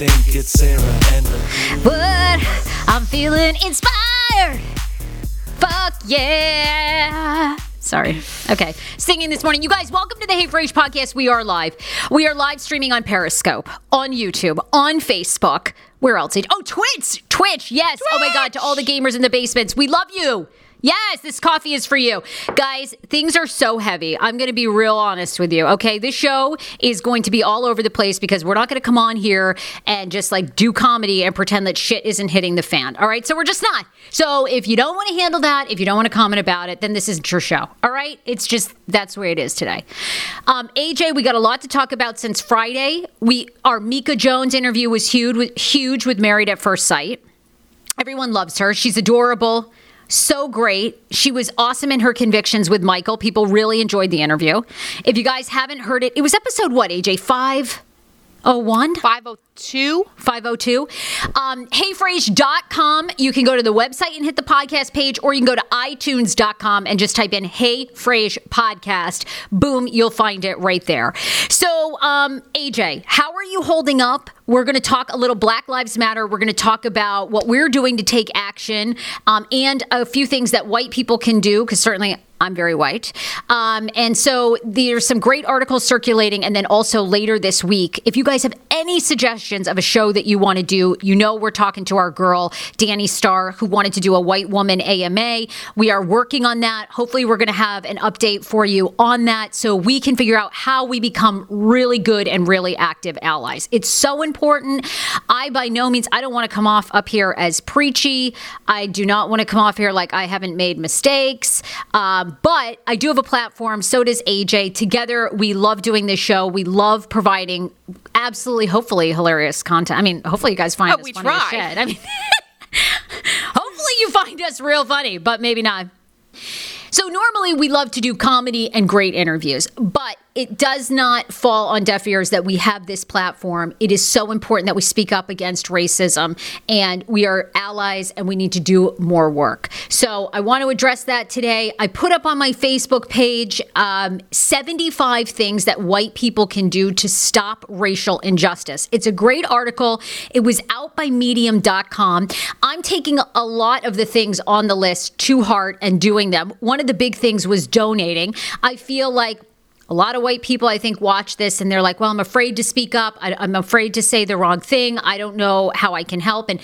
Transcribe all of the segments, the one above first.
Think. It's Sarah and the But I'm feeling inspired. Fuck yeah. Sorry. Okay. Singing this morning. You guys, welcome to the Hey Frase podcast. We are live. We are live streaming on Periscope, on YouTube, on Facebook. Where else? Oh, Twitch. Twitch. Yes. Oh my God. To all the gamers in the basements, we love you. Yes, this coffee is for you. Guys, things are so heavy. I'm going to be real honest with you, okay? This show is going to be all over the place because we're not going to come on here and just like do comedy and pretend that shit isn't hitting the fan, all right? So we're just not. So if you don't want to handle that, if you don't want to comment about it, then this isn't your show, all right? It's just that's where it is today. Um, AJ, we got a lot to talk about since Friday. We Our Mika Jones interview was huge huge with Married at First Sight. Everyone loves her. She's adorable. So great. She was awesome in her convictions with Michael. People really enjoyed the interview. If you guys haven't heard it, it was episode what, AJ? 501? 502. 502. 502. Um, heyfrase.com. You can go to the website and hit the podcast page, or you can go to itunes.com and just type in Hey Frase Podcast. Boom, you'll find it right there. So, um, AJ, how are you holding up? We're going to talk a little Black Lives Matter. We're going to talk about what we're doing to take action um, and a few things that white people can do, because certainly I'm very white. Um, and so there's some great articles circulating. And then also later this week, if you guys have any suggestions of a show that you want to do, you know, we're talking to our girl, Danny Starr, who wanted to do a white woman AMA. We are working on that. Hopefully, we're going to have an update for you on that so we can figure out how we become really good and really active allies. It's so important. I, by no means, I don't want to come off up here as preachy. I do not want to come off here like I haven't made mistakes. Um, but I do have a platform. So does AJ. Together, we love doing this show. We love providing absolutely, hopefully, hilarious content. I mean, hopefully, you guys find Oh, us we funny try. shit. I mean, hopefully, you find us real funny, but maybe not. So normally we love to do comedy and great interviews, but it does not fall on deaf ears that we have this platform. It is so important that we speak up against racism and we are allies and we need to do more work. So I want to address that today. I put up on my Facebook page um, 75 things that white people can do to stop racial injustice. It's a great article. It was out by medium.com. I'm taking a lot of the things on the list to heart and doing them. One of the big things was donating. I feel like a lot of white people, I think, watch this and they're like, well, I'm afraid to speak up. I, I'm afraid to say the wrong thing. I don't know how I can help. And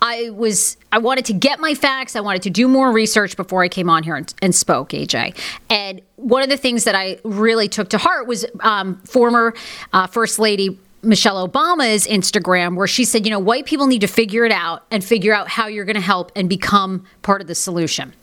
I was, I wanted to get my facts. I wanted to do more research before I came on here and, and spoke, AJ. And one of the things that I really took to heart was um, former uh, First Lady Michelle Obama's Instagram, where she said, you know, white people need to figure it out and figure out how you're going to help and become part of the solution.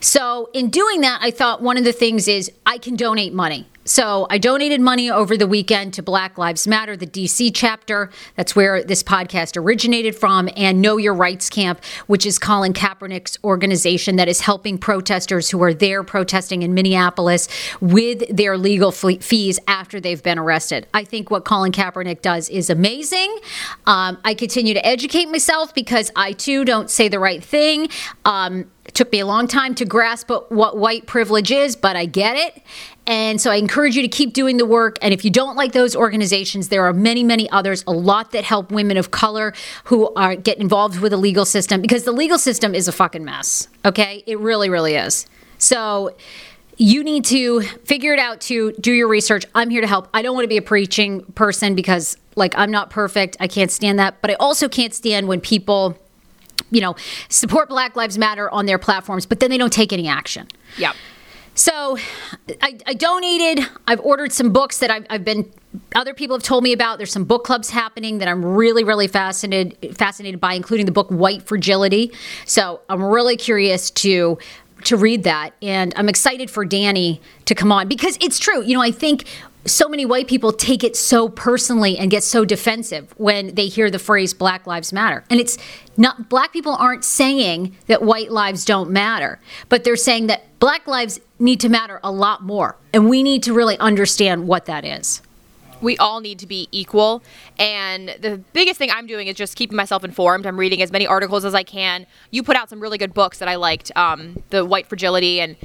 So, in doing that, I thought one of the things is I can donate money. So, I donated money over the weekend to Black Lives Matter, the DC chapter. That's where this podcast originated from, and Know Your Rights Camp, which is Colin Kaepernick's organization that is helping protesters who are there protesting in Minneapolis with their legal fees after they've been arrested. I think what Colin Kaepernick does is amazing. Um, I continue to educate myself because I too don't say the right thing. Um, it took me a long time to grasp what white privilege is, but I get it. And so I encourage you to keep doing the work. And if you don't like those organizations, there are many, many others, a lot that help women of color who are get involved with the legal system because the legal system is a fucking mess. Okay? It really, really is. So you need to figure it out to do your research. I'm here to help. I don't want to be a preaching person because like I'm not perfect. I can't stand that. But I also can't stand when people you know, support Black Lives Matter on their platforms, but then they don't take any action. Yeah. So I, I donated. I've ordered some books that I've, I've been. Other people have told me about. There's some book clubs happening that I'm really, really fascinated fascinated by, including the book White Fragility. So I'm really curious to to read that, and I'm excited for Danny to come on because it's true. You know, I think so many white people take it so personally and get so defensive when they hear the phrase Black Lives Matter. And it's not, black people aren't saying that white lives don't matter, but they're saying that black lives need to matter a lot more. And we need to really understand what that is. we all need to be equal. And the biggest thing I'm doing is just keeping myself informed. I'm reading as many articles as I can. You put out some really good books that I liked, um, the White Fragility and.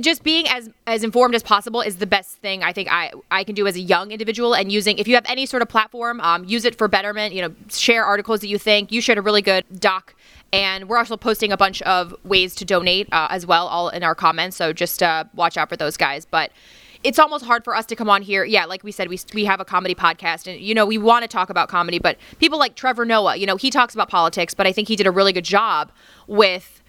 Just being as as informed as possible is the best thing I think I I can do as a young individual and using if you have any sort of platform um, use it for betterment you know share articles that you think. You shared a really good doc and we're also posting a bunch of ways to donate uh, as well all in our comments. So just uh, watch out for those guys. But it's almost hard for us to come on here. Yeah, like we said, we, we have a comedy podcast, and you know we want to talk about comedy, but people like Trevor Noah, you know, he talks about politics, but I think he did a really good job with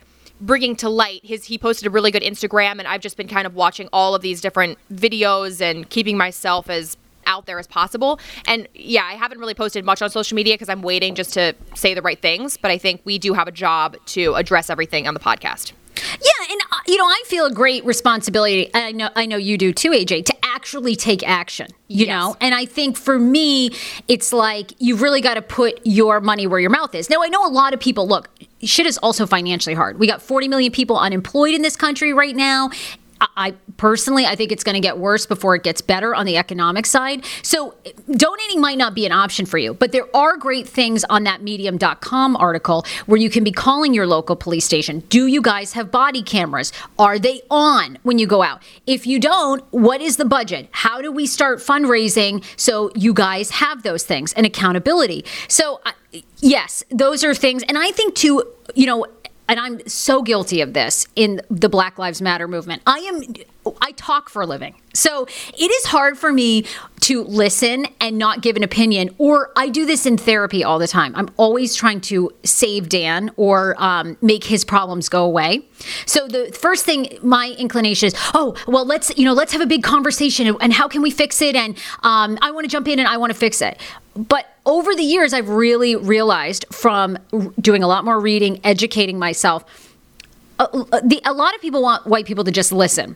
bringing to light his. He posted a really good Instagram, and I've just been kind of watching all of these different videos and keeping myself as out there as possible. And yeah, I haven't really posted much on social media because I'm waiting just to say the right things, but I think we do have a job to address everything on the podcast. Yeah, and uh, you know, I feel a great responsibility. and I know, I know you do too, AJ, to actually take action. You Yes. know, and I think for me, it's like you've really got to put your money where your mouth is. Now, I know a lot of people. Look, shit is also financially hard. We got 40 million people unemployed in this country right now. I- personally, I think it's going to get worse before it gets better on the economic side. So donating might not be an option for you, but there are great things on that medium.com article where you can be calling your local police station. Do you guys have body cameras? Are they on when you go out? If you don't, what is the budget? How do we start fundraising so you guys have those things and accountability? So, yes, those are things. And I think, too, you know, and I'm so guilty of this in the Black Lives Matter movement. I am I talk for a living. So it is hard for me to listen and not give an opinion, or I do this in therapy all the time. I'm always trying to save Dan or um, make his problems go away. So the first thing, my inclination is, oh, well, let's you know, let's have a big conversation, and how can we fix it? And um, I want to jump in and I want to fix it. But over the years, I've really realized from doing a lot more reading, educating myself. A, the, a lot of people want white people to just listen.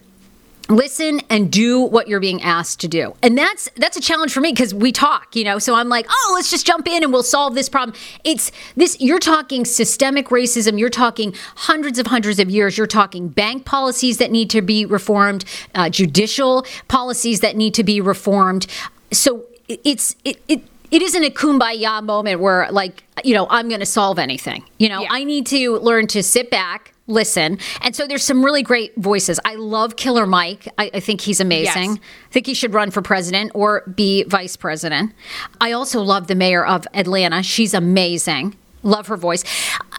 Listen and do what you're being asked to do. And that's that's a challenge for me because we talk you know? So i'm like oh let's just jump in and we'll solve this problem. It's this you're talking systemic racism you're talking hundreds of hundreds of years you're talking bank policies that need to be reformed uh, judicial policies that need to be reformed. So it's it, it it isn't a kumbaya moment where like you know i'm going to solve anything you know yeah. i need to learn to sit back listen. And so there's some really great voices. I love Killer Mike. I, I think he's amazing. Yes. I think he should run for president or be vice president. I also love the mayor of Atlanta. She's amazing. Love her voice.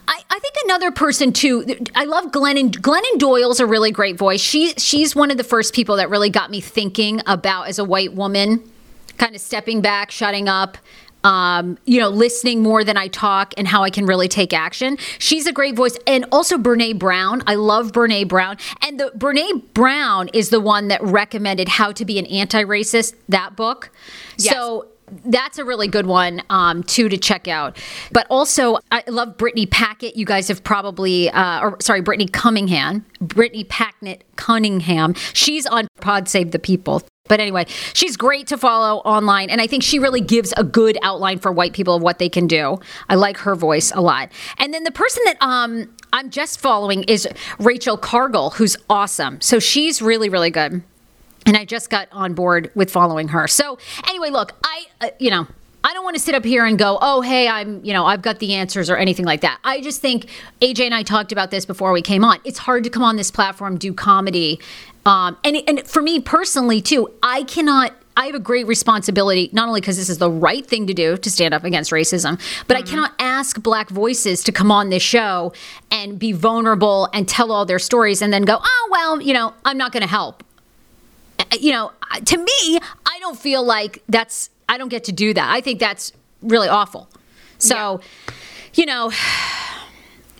I, I think another person too. I love Glennon. Glennon Doyle's a really great voice. She she's one of the first people that really got me thinking about as a white woman, kind of stepping back, shutting up, um, you know, listening more than I talk and how I can really take action. She's a great voice. And also Brene Brown. I love Brene Brown. And the Brene Brown is the one that recommended How to Be an Anti-Racist, that book. Yes. So that's a really good one um, too to check out. But also, I love Brittany Packett. You guys have probably, uh, or sorry, Brittany Cunningham, Brittany Packnett Cunningham. She's on Pod Save the People. But anyway, she's great to follow online. And I think she really gives a good outline for white people of what they can do. I like her voice a lot. And then the person that um, I'm just following is Rachel Cargle, who's awesome. So she's really, really good. And I just got on board with following her. So anyway, look, I, uh, you know, I don't want to sit up here and go, oh, hey, I'm, you know, I've got the answers or anything like that. I just think AJ and I talked about this before we came on. It's hard to come on this platform, do comedy, um, and, and for me personally, too, I cannot I have a great responsibility, not only because this is the right thing to do to stand up against racism, but mm-hmm. I cannot ask black voices to come on this show and be vulnerable and tell all their stories and then go, oh, well, you know, I'm not going to help. You know, to me, I don't feel like that's, I don't get to do that. I think that's really awful. So, yeah. you know,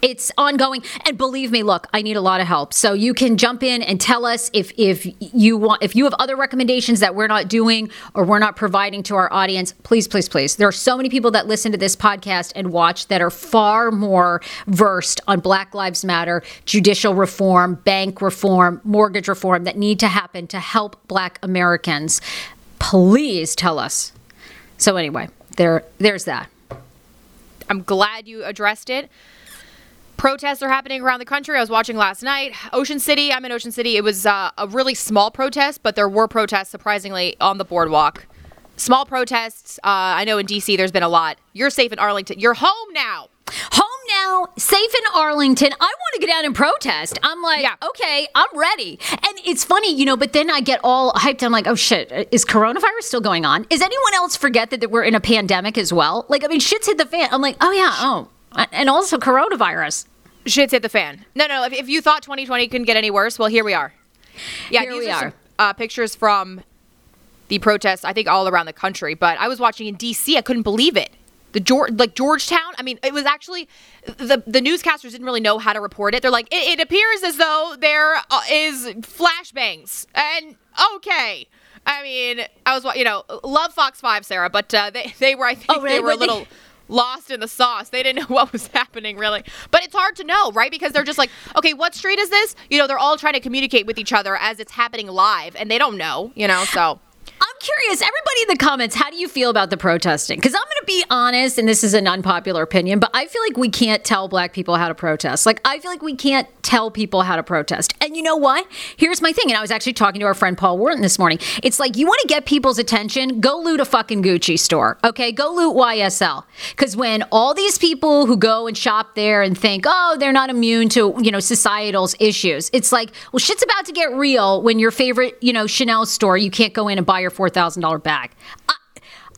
it's ongoing. And believe me look i need a lot of help. So you can jump in and tell us if if you want if you have other recommendations that we're not doing or we're not providing to our audience please please please. There are so many people that listen to this podcast and watch that are far more versed on black lives matter judicial reform bank reform mortgage reform that need to happen to help black americans. Please tell us. So anyway there there's that. I'm glad you addressed it protests are happening around the country. I was watching last night. Ocean City, I'm in Ocean City. It was uh, a really small protest, but there were protests surprisingly on the boardwalk. Small protests. Uh, I know in DC there's been a lot. You're safe in Arlington. You're home now. Home now, safe in Arlington. I want to get out and protest. I'm like, yeah. okay, I'm ready. And it's funny, you know, but then I get all hyped. I'm like, oh shit, is coronavirus still going on? Is anyone else forget that, that we're in a pandemic as well? Like, I mean, shit's hit the fan. I'm like, oh yeah, oh. And also coronavirus shit's hit the fan. No, no. If, if you thought 2020 couldn't get any worse, well, here we are. Yeah, here these we are, are. Some, uh, pictures from the protests. I think all around the country, but I was watching in D.C. I couldn't believe it. The George, like Georgetown. I mean, it was actually the the newscasters didn't really know how to report it. They're like, it, it appears as though there uh, flashbangs, and okay. I mean, I was, you know, love Fox Five, Sarah, but uh, they they were, I think, oh, really? they were a little lost in the sauce. They didn't know what was happening really. But it's hard to know, right? Because they're just like, okay, what street is this? You know, they're all trying to communicate with each other as it's happening live and they don't know, you know, so I'm curious, everybody in the comments, how do you feel about the protesting? Because I'm going to be honest, and this is an unpopular opinion, but I feel like we can't tell black people how to protest. Like, I feel like we can't tell people how to protest. And you know what? Here's my thing. And I was actually talking to our friend Paul Wharton this morning. It's like, you want to get people's attention? Go loot a fucking Gucci store. Okay. Go loot YSL. Because when all these people who go and shop there and think, oh, they're not immune to, you know, societal's issues, it's like, well, shit's about to get real when your favorite, you know, Chanel store, you can't go in and buy your $4,000 bag. I,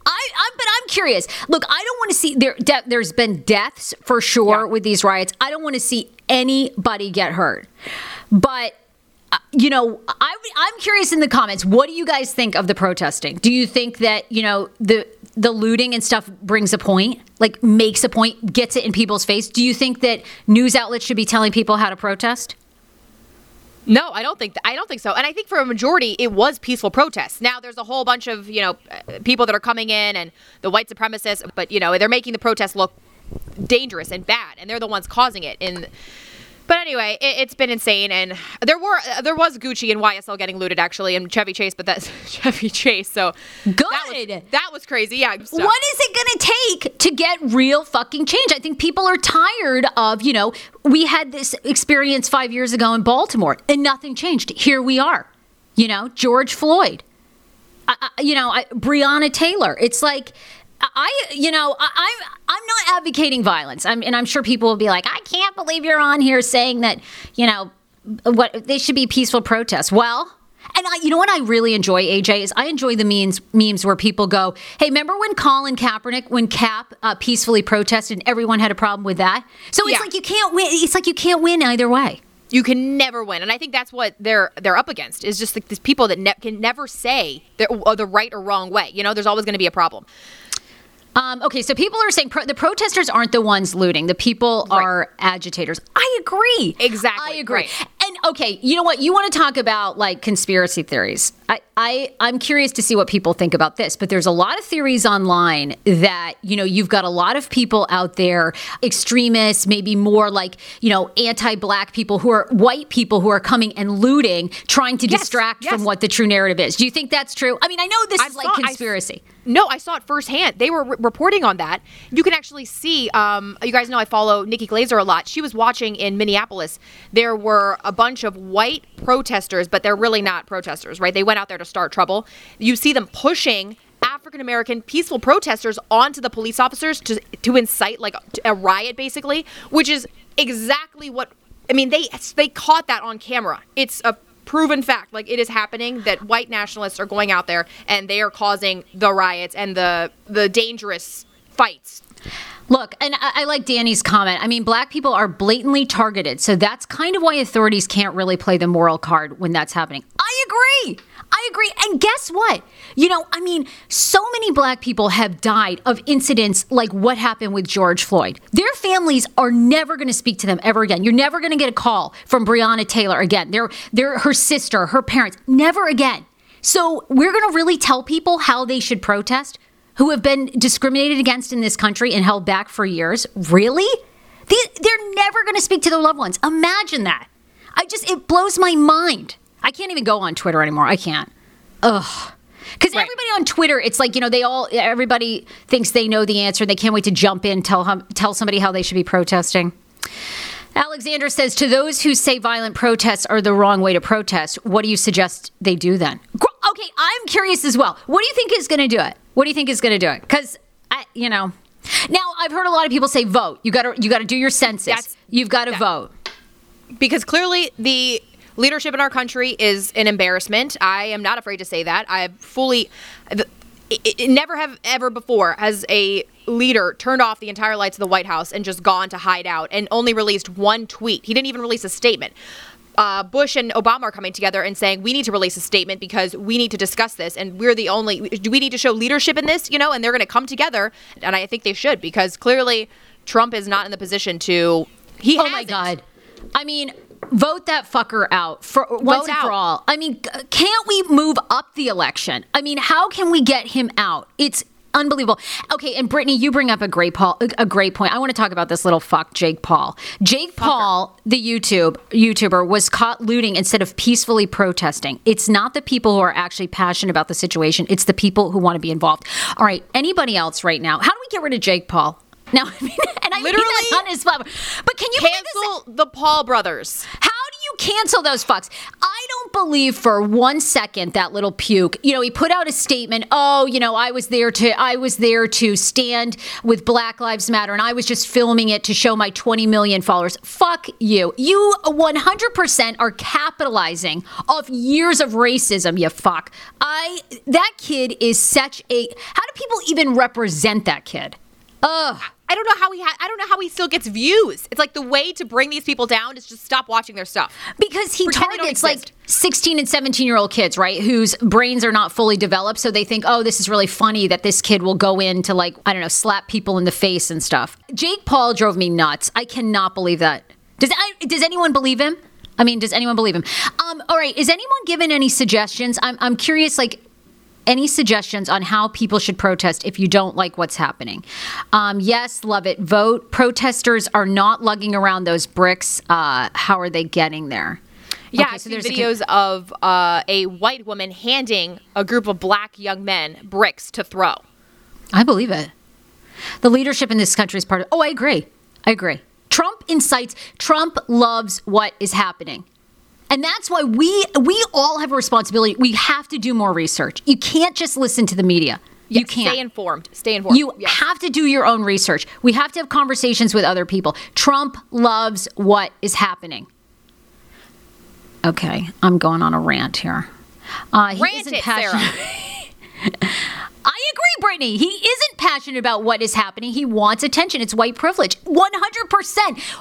I, I, but I'm curious. Look, I don't want to see there. De- there's been deaths for sure Yeah. with these riots. I don't want to see anybody get hurt. But uh, you know, I, I'm curious in the comments. What do you guys think of the protesting? Do you think that you know the the looting and stuff brings a point, like makes a point, gets it in people's face? Do you think that news outlets should be telling people how to protest? No, I don't think I don't think so. And I think for a majority, it was peaceful protests. Now there's a whole bunch of you know uh, people that are coming in and the white supremacists, but you know they're making the protests look dangerous and bad, and they're the ones causing it. And but anyway, it, it's been insane, and there were uh, there was Gucci and YSL getting looted actually, and Chevy Chase, but that's Chevy Chase. So That was, Good. that was crazy. Yeah. What is it going to take to get real fucking change? I think people are tired of, you know, we had this experience five years ago in Baltimore and nothing changed. Here we are, you know, George Floyd, I, I, you know, I, Breonna Taylor. It's like, I, you know, I, I'm I'm not advocating violence. I'm, and I'm sure people will be like, I can't believe you're on here saying that, you know, what they should be peaceful protests. Well, and I, you know what I really enjoy, AJ, is I enjoy the memes memes where people go, "Hey, remember when Colin Kaepernick, when Cap uh, peacefully protested, and everyone had a problem with that?" So it's Yeah. like you can't win. It's like you can't win either way. You can never win, and I think that's what they're they're up against is just like these people that ne- can never say the, uh, the right or wrong way. You know, there's always going to be a problem. Um, okay, so people are saying pro- the protesters aren't the ones looting; the people Right. are agitators. I agree. Exactly, I agree. right. And okay, you know what? You want to talk about like conspiracy theories? I, I I'm curious to see what people think about this. But there's a lot of theories online that you know you've got a lot of people out there, extremists, maybe more like you know anti-black people who are white people who are coming and looting, trying to Yes, distract yes. from what the true narrative is. Do you think that's true? I mean, I know this I is like saw- I- conspiracy. No, I saw it firsthand. They were re- reporting on that. You can actually see. Um, you guys know I follow Nikki Glazer a lot. She was watching in Minneapolis. There were a bunch of white protesters, but they're really not protesters, right? They went out there to start trouble. You see them pushing African American peaceful protesters onto the police officers to to incite like a riot, basically, which is exactly what I mean. They they caught that on camera. It's a proven fact like it is happening that white nationalists are going out there and they are causing the riots and the the dangerous fights Look, and I, I like Danny's comment. I mean, black people are blatantly targeted. So that's kind of why authorities can't really play the moral card when that's happening. I agree. I agree. And guess what? You know, I mean, so many black people have died of incidents like what happened with George Floyd. Their families are never going to speak to them ever again. You're never going to get a call from Breonna Taylor again. They're, they're her sister, her parents, never again. So we're going to really tell people how they should protest who have been discriminated against in this country and held back for years. Really? These, they're never going to speak to their loved ones. Imagine that. I just, it blows my mind. I can't even go on Twitter anymore. I can't. Ugh. Because Right. everybody on Twitter, it's like, you know, they all, everybody thinks they know the answer. And they can't wait to jump in, tell, hum, tell somebody how they should be protesting. Alexander says, to those who say violent protests are the wrong way to protest, what do you suggest they do then? Okay, I'm curious as well. What do you think is going to do it? What do you think is going to do it? Because, I, you know, now I've heard a lot of people say vote. You got to, you got to do your census. That's- You've got to vote. because clearly the leadership in our country is an embarrassment. I am not afraid to say that. I have fully, it, it never have ever before has a leader turned off the entire lights of the White House and just gone to hide out and only released one tweet. He didn't even release a statement. Uh, Bush and Obama are coming together and saying we need to release a statement because we need to discuss this and we're the only. Do we need to show leadership in this? You know, and they're going to come together, and I think they should because clearly Trump is not in the position to. He Oh my hasn't. God. I mean, vote that fucker out for once and for all. I mean, can't we move up the election? I mean, how can we get him out? It's unbelievable. Okay, and Brittany, you bring up a great Paul, a great point. I want to talk about this little fuck, Jake Paul. Jake Paul, the YouTube YouTuber, was caught looting instead of peacefully protesting. It's not the people who are actually passionate about the situation; it's the people who want to be involved. All right, anybody else right now? How do we get rid of Jake Paul? Now, I mean, and I Literally mean that on his platform. But can you? Cancel the Paul brothers. How do you cancel those fucks? I don't believe for one second that little puke. You know, he put out a statement. Oh, you know, I was there to I was there to stand with Black Lives Matter, and I was just filming it to show my 20 million followers. Fuck you. You 100% are capitalizing off years of racism. You fuck. I that kid is such a. How do people even represent that kid? Ugh. I don't know how he ha- I don't know how he still gets views. It's like the way to bring these people down is just stop watching their stuff. Because he Pretend targets like 16 and 17 year old kids, right? Whose brains are not fully developed. So they think, oh, this is really funny that this kid will go in to like, I don't know, slap people in the face and stuff. Jake Paul drove me nuts. I cannot believe that. Does, I, does anyone believe him? I mean, does anyone believe him? Um, all right. Is anyone given any suggestions? I'm, I'm curious, like, any suggestions on how people should protest if you don't like what's happening? Um, yes, love it. Vote. Protesters are not lugging around those bricks. Uh, how are they getting there? Yeah, Okay, so there's a con- videos of uh, a white woman handing a group of black young men bricks to throw. I believe it. The leadership in this country is part of. Oh, I agree. I agree. Trump incites. Trump loves what is happening. And that's why we we all have a responsibility. We have to do more research. You can't just listen to the media. you can't. Stay informed. Stay informed. You Yes. have to do your own research. We have to have conversations with other people. Trump loves what is happening. Okay, I'm going on a rant here. Uh, he Rant isn't it, passionate- Sarah. I agree, Brittany. He isn't passionate about what is happening. He wants attention. It's white privilege. 100%.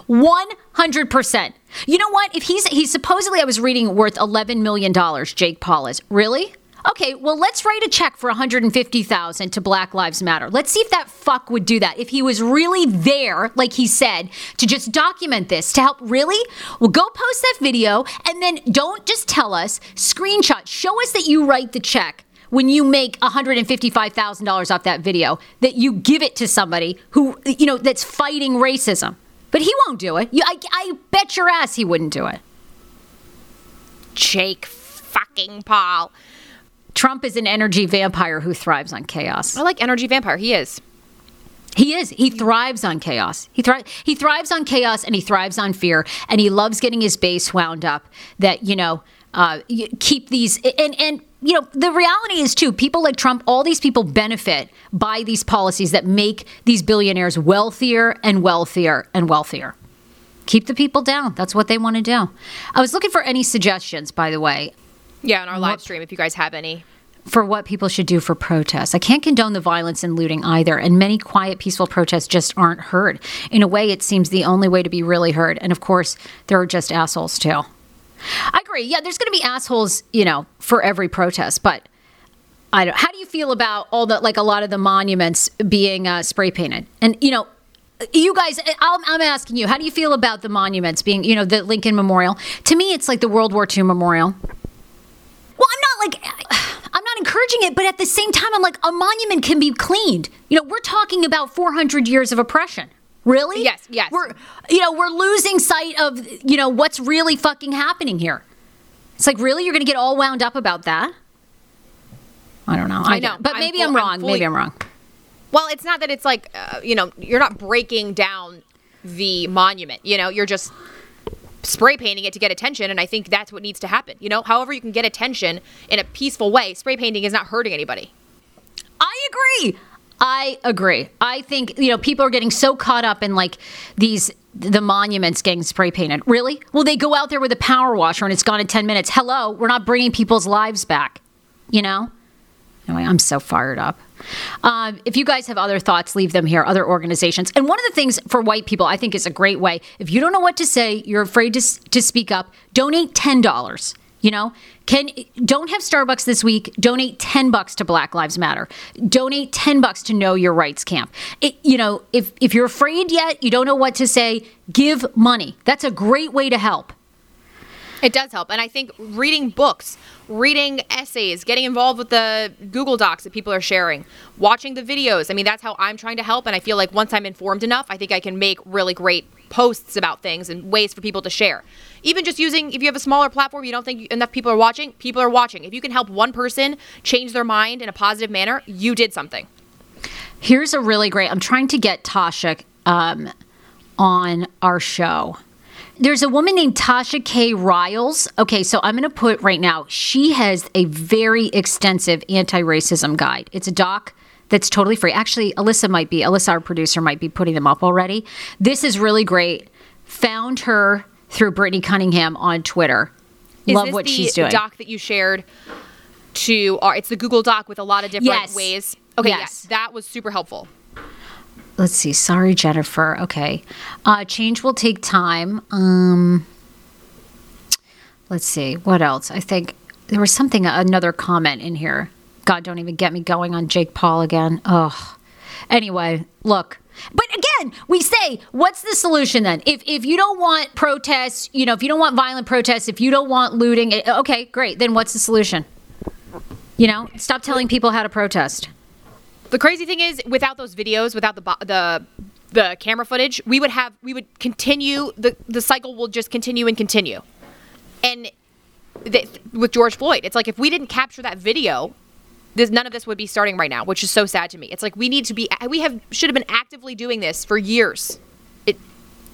100%. You know what? If he's he's supposedly I was reading worth 11 million dollars, Jake Paul is. Really? Okay, well let's write a check for 150,000 to Black Lives Matter. Let's see if that fuck would do that. If he was really there, like he said, to just document this, to help really? Well, go post that video and then don't just tell us, screenshot, show us that you write the check when you make $155,000 off that video that you give it to somebody who you know that's fighting racism. But he won't do it. You, I, I bet your ass he wouldn't do it. Jake fucking Paul. Trump is an energy vampire who thrives on chaos. I like Energy Vampire. He is. He is. He thrives on chaos. He thri- he thrives on chaos and he thrives on fear and he loves getting his base wound up that, you know, uh, keep these and and you know, the reality is too, people like Trump, all these people benefit by these policies that make these billionaires wealthier and wealthier and wealthier. Keep the people down. That's what they want to do. I was looking for any suggestions, by the way, Yeah, on our live stream, if you guys have any. for what people should do for protests. I can't condone the violence and looting either, and many quiet, peaceful protests just aren't heard. In a way, it seems the only way to be really heard. And of course, there are just assholes too. I agree. Yeah, there's going to be assholes, you know, for every protest, but. I don't. How do you feel about all the like a lot of the monuments being uh, spray painted? And you know, you guys, I'm, I'm asking you, how do you feel about the monuments being, you know, the Lincoln Memorial? To me, it's like the World War II Memorial. Well, I'm not like I'm not encouraging it, but at the same time, I'm like a monument can be cleaned. You know, we're talking about 400 years of oppression. Really? Yes, yes. We're you know we're losing sight of you know what's really fucking happening here. It's like really you're going to get all wound up about that? I don't know. I know. don't. but I'm maybe full- I'm I'm wrong. fully- maybe I'm wrong. Well, it's not that it's like, uh, you know, you're not breaking down the monument. You know, you're just spray painting it to get attention. And I think that's what needs to happen. You know, however you can get attention in a peaceful way, spray painting is not hurting anybody. I agree. I agree. I think you know people are getting so caught up in like these the monuments getting spray painted. Really? Well, they go out there with a power washer and it's gone in ten minutes. Hello, we're not bringing people's lives back. You know. Anyway, I'm so fired up. Um, if you guys have other thoughts, leave them here. Other organizations, and one of the things for white people, I think is a great way. If you don't know what to say, you're afraid to to speak up. Donate ten dollars. You know, can don't have Starbucks this week. Donate ten bucks to Black Lives Matter. Donate ten bucks to Know Your Rights Camp. It, you know, if if you're afraid yet, you don't know what to say. Give money. That's a great way to help. It does help. And I think reading books, reading essays, getting involved with the Google Docs that people are sharing, watching the videos. I mean, that's how I'm trying to help. And I feel like once I'm informed enough, I think I can make really great posts about things and ways for people to share. Even just using, if you have a smaller platform, you don't think enough people are watching, people are watching. If you can help one person change their mind in a positive manner, you did something. Here's a really great. I'm trying to get Tasha um, on our show. There's a woman named Tasha K. Riles. Okay, so I'm going to put right now. She has a very extensive anti-racism guide. It's a doc that's totally free. Actually, Alyssa might be. Alyssa, our producer, might be putting them up already. This is really great. Found her through Brittany Cunningham on Twitter. Is Love what she's doing. doc that you shared to our, it's the Google Doc with a lot of different Yes. ways. Okay, Yes. yes. That was super helpful. Let's see sorry jennifer okay. Uh change will take time um let's see what else? I think there was something another comment in here. God don't even get me going on jake paul again. Oh anyway look but again we say what's the solution then? If if you don't want protests you know if you don't want violent protests if you don't want looting eh, okay great then what's the solution? You know stop telling people how to protest The crazy thing is, without those videos, without the the the camera footage, we would have we would continue the the cycle will just continue and continue. And th- with George Floyd, it's like if we didn't capture that video, this, none of this would be starting right now, which is so sad to me. It's like we need to be we have should have been actively doing this for years. It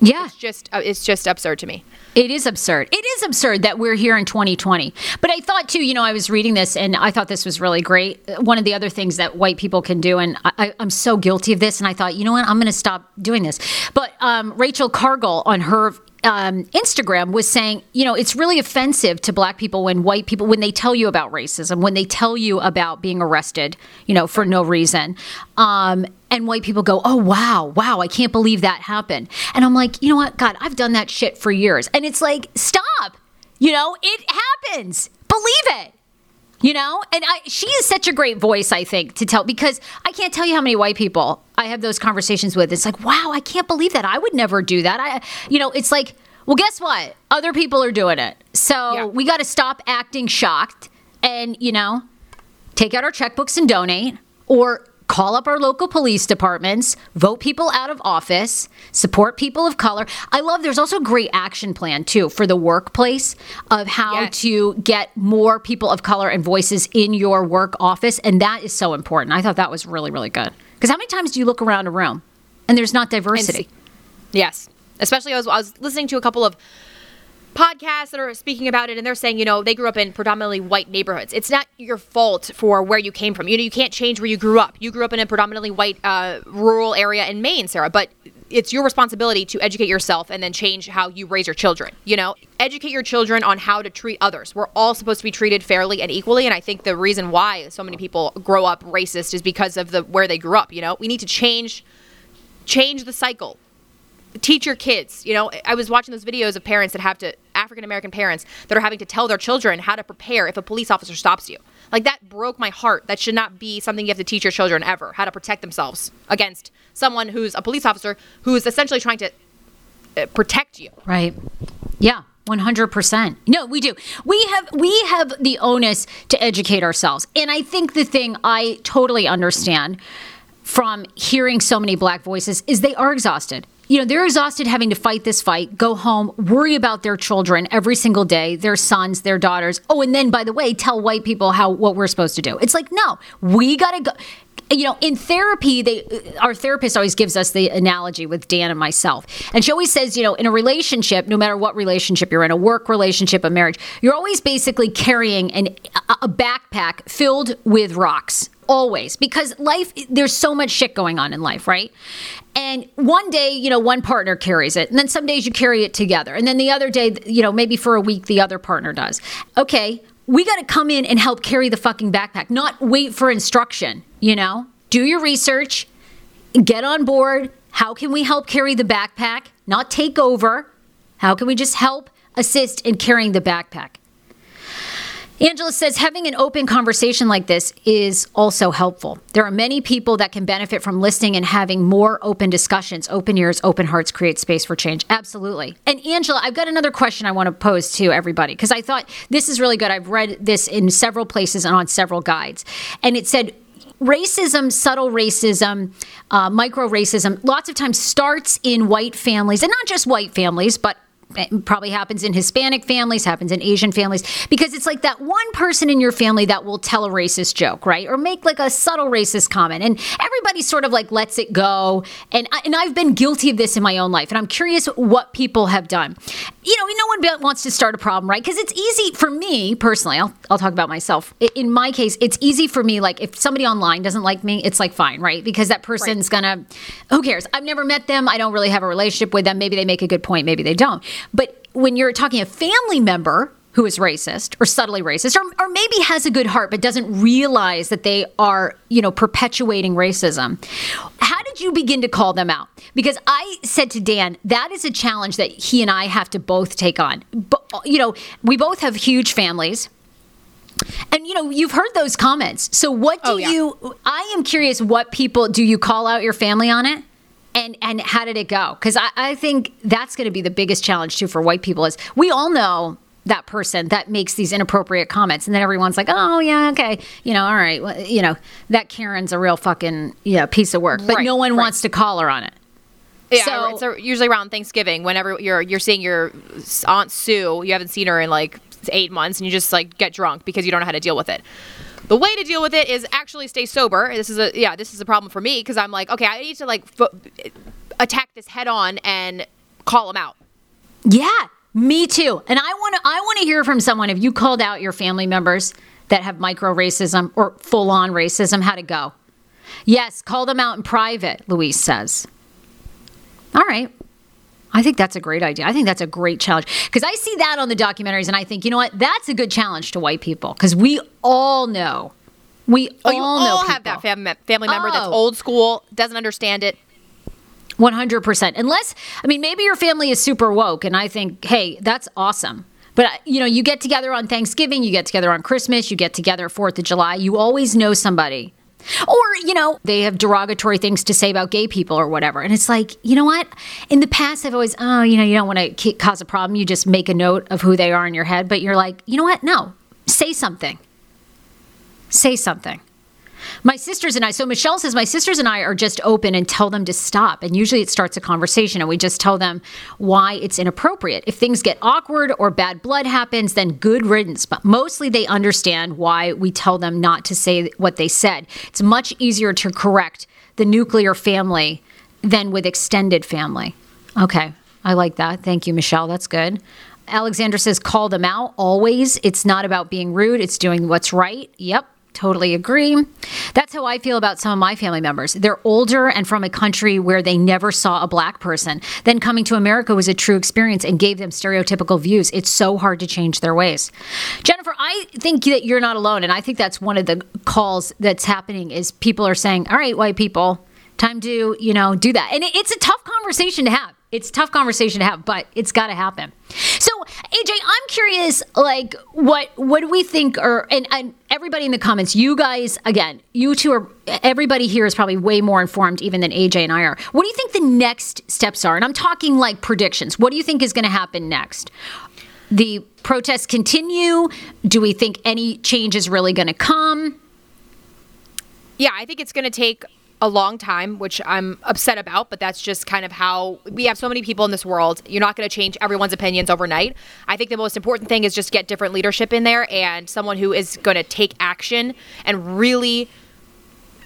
yeah it's just uh, it's just absurd to me. It is absurd. It is absurd that we're here in 2020. But I thought too, you know, I was reading this and I thought this was really great. One of the other things that white people can do, and I, I'm so guilty of this, and I thought, you know what, I'm going to stop doing this. But um, Rachel Cargle on her um, Instagram was saying, you know, it's really offensive to black people when white people, when they tell you about racism, when they tell you about being arrested, you know, for no reason. Um, and white people go, oh, wow, wow, I can't believe that happened. And I'm like, you know what, God, I've done that shit for years. And it's like, stop. You know, it happens. Believe it. You know, and I, she is such a great voice, I think, to tell because I can't tell you how many white people I have those conversations with. It's like, wow, I can't believe that. I would never do that. I, you know, it's like, well, guess what? Other people are doing it. So Yeah. we got to stop acting shocked and, you know, take out our checkbooks and donate or call up our local police departments, vote people out of office, support people of color. I love there's also a great action plan too for the workplace of how Yes. to get more people of color and voices in your work office and that is so important. I thought that was really really good. Cuz how many times do you look around a room and there's not diversity? Yes. Especially I was I was listening to a couple of podcasts that are speaking about it and they're saying, you know, they grew up in predominantly white neighborhoods. It's not your fault for where you came from. You know, you can't change where you grew up. You grew up in a predominantly white uh, rural area in Maine, Sarah, but it's your responsibility to educate yourself and then change how you raise your children. You know, educate your children on how to treat others. We're all supposed to be treated fairly and equally, and I think the reason why so many people grow up racist is because of the where they grew up. You know, we need to change change the cycle teach your kids. You know, I was watching those videos of parents that have to African American parents that are having to tell their children how to prepare if a police officer stops you. Like that broke my heart. That should not be something you have to teach your children ever. How to protect themselves against someone who's a police officer who is essentially trying to uh, protect you. Right. Yeah. 100%. No, we do. We have we have the onus to educate ourselves. And I think the thing I totally understand from hearing so many black voices is they are exhausted. You know, they're exhausted having to fight this fight, go home, worry about their children every single day, their sons, their daughters. Oh, and then by the way, tell white people how what we're supposed to do. It's like, no, we got to go you know, in therapy, they our therapist always gives us the analogy with Dan and myself, and she always says, you know, in a relationship, no matter what relationship you're in, a work relationship, a marriage, you're always basically carrying an a- a backpack filled with rocks, always, because life there's so much shit going on in life, right? And one day, you know, one partner carries it, and then some days you carry it together, and then the other day, you know, maybe for a week the other partner does. Okay, we got to come in and help carry the fucking backpack, not wait for instruction, you know? Do your research, get on board. How can we help carry the backpack, not take over? How can we just help assist in carrying the backpack? Angela says having an open conversation like this is also helpful. There are many people that can benefit from listening and having more open discussions. Open ears, open hearts create space for change. Absolutely. And Angela, I've got another question I want to pose to everybody because I thought this is really good. I've read this in several places and on several guides. And it said, racism, subtle racism, uh, micro racism, lots of times starts in white families, and not just white families, but it probably happens in Hispanic families, happens in Asian families, because it's like that one person in your family that will tell a racist joke, right? Or make like a subtle racist comment. And everybody sort of like lets it go. And, I, and I've been guilty of this in my own life. And I'm curious what people have done. You know, no one wants to start a problem, right? Because it's easy for me personally, I'll, I'll talk about myself. In my case, it's easy for me, like if somebody online doesn't like me, it's like fine, right? Because that person's right. gonna, who cares? I've never met them. I don't really have a relationship with them. Maybe they make a good point, maybe they don't. But when you're talking a family member who is racist or subtly racist or, or maybe has a good heart but doesn't realize that they are you know perpetuating racism how did you begin to call them out? Because i said to dan that is a challenge that he and i have to both take on. But, you know we both have huge families. And you know you've heard those comments. So what do oh, yeah. you i am curious what people do you call out your family on it and and how did it go? Because I, I think that's going to be the biggest challenge too for white people is we all know that person that makes these inappropriate comments and then everyone's like oh yeah okay you know all right well, you know that karen's a real fucking yeah piece of work but right, no one right. wants to call her on it yeah, so, it's usually around Thanksgiving whenever you're you're seeing your aunt Sue, you haven't seen her in like eight months, and you just like get drunk because you don't know how to deal with it. The way to deal with it is actually stay sober. This is a yeah, this is a problem for me because I'm like, okay, I need to like attack this head on and call them out. Yeah, me too. And I want to I want to hear from someone if you called out your family members that have micro racism or full on racism, how to go. Yes, call them out in private, Louise says. All right. I think that's a great idea. I think that's a great challenge because I see that on the documentaries and I think, you know what? That's a good challenge to white people because we all know. We oh, all you know. all have that fam- family member oh. that's old school, doesn't understand it. 100%. Unless, I mean, maybe your family is super woke and I think, hey, that's awesome. But you know, you get together on Thanksgiving, you get together on Christmas, you get together 4th of July. You always know somebody or, you know, they have derogatory things to say about gay people or whatever. And it's like, you know what? In the past, I've always, oh, you know, you don't want to cause a problem. You just make a note of who they are in your head. But you're like, you know what? No, say something. Say something. My sisters and I, so Michelle says, my sisters and I are just open and tell them to stop. And usually it starts a conversation and we just tell them why it's inappropriate. If things get awkward or bad blood happens, then good riddance. But mostly they understand why we tell them not to say what they said. It's much easier to correct the nuclear family than with extended family. Okay, I like that. Thank you, Michelle. That's good. Alexander says, call them out always. It's not about being rude, it's doing what's right. Yep, Totally agree. That's how I feel about some of my family members. They're older and from a country where they never saw a black person. Then coming to America was a true experience and gave them stereotypical views. It's so hard to change their ways. Jennifer, I think that you're not alone and I think that's one of the calls that's happening is people are saying, "All right, white people, time to, you know, do that." And it's a tough conversation to have it's tough conversation to have, but it's got to happen. So, AJ, I'm curious, like, what what do we think? Or and, and everybody in the comments, you guys, again, you two are. Everybody here is probably way more informed even than AJ and I are. What do you think the next steps are? And I'm talking like predictions. What do you think is going to happen next? The protests continue. Do we think any change is really going to come? Yeah, I think it's going to take a long time, which I'm upset about, but that's just kind of how we have so many people in this world. You're not going to change everyone's opinions overnight. I think the most important thing is just get different leadership in there and someone who is going to take action and really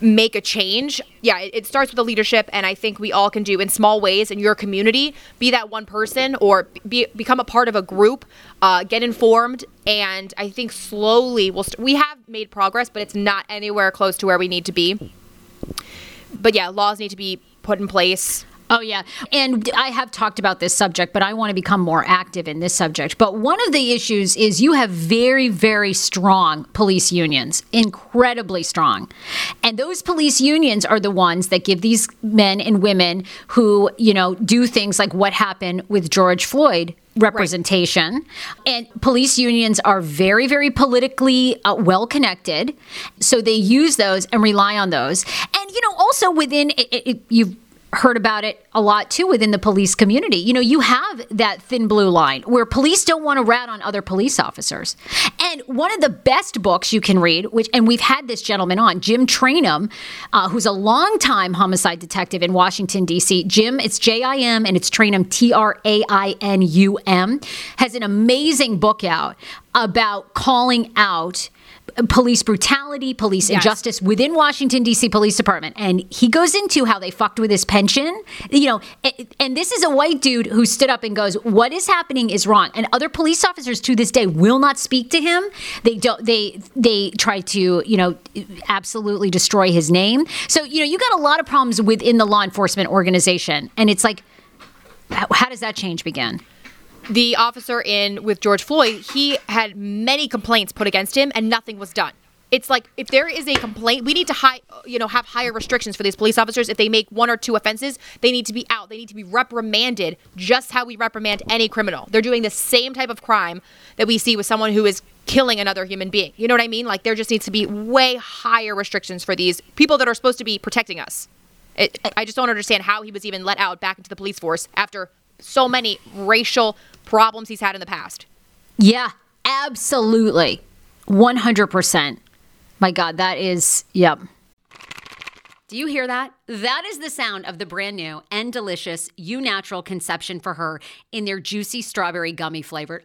make a change. Yeah, it, it, starts with the leadership, and I think we all can do in small ways in your community. Be that one person or be, become a part of a group. Uh, get informed, and I think slowly we'll. St- we have made progress, but it's not anywhere close to where we need to be but yeah, laws need to be put in place. Oh, yeah. And I have talked about this subject, but I want to become more active in this subject. But one of the issues is you have very, very strong police unions, incredibly strong. And those police unions are the ones that give these men and women who, you know, do things like what happened with George Floyd representation. Right. And police unions are very, very politically uh, well connected. So they use those and rely on those. And, you know, also within it, it, you've heard about it a lot too within the police community. You know, you have that thin blue line where police don't want to rat on other police officers. And one of the best books you can read, which and we've had this gentleman on, Jim Trainum, uh, who's a longtime homicide detective in Washington D.C. Jim, it's J I M and it's Trainum T R A I N U M, has an amazing book out about calling out police brutality, police yes. injustice within Washington D.C. Police Department, and he goes into how they fucked with his pension. You know, and this is a white dude who stood up and goes, "What is happening is wrong." And other police officers to this day will not speak to him. They don't. They they try to you know absolutely destroy his name. So you know you got a lot of problems within the law enforcement organization, and it's like, how does that change begin? The officer in with George Floyd, he had many complaints put against him and nothing was done. It's like if there is a complaint, we need to high, you know, have higher restrictions for these police officers. If they make one or two offenses, they need to be out. They need to be reprimanded, just how we reprimand any criminal. They're doing the same type of crime that we see with someone who is killing another human being. You know what I mean? Like there just needs to be way higher restrictions for these people that are supposed to be protecting us. It, I just don't understand how he was even let out back into the police force after so many racial problems he's had in the past. Yeah, absolutely. 100%. My God, that is, yep. Do you hear that? That is the sound of the brand new and delicious Eu Natural Conception for Her in their juicy strawberry gummy flavored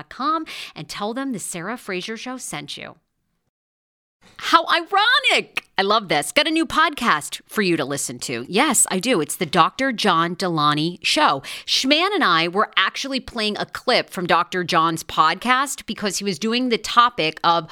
and tell them the Sarah Fraser Show sent you. How ironic! I love this. Got a new podcast for you to listen to. Yes, I do. It's the Dr. John Delaney Show. Schman and I were actually playing a clip from Dr. John's podcast because he was doing the topic of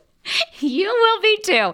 You will be too.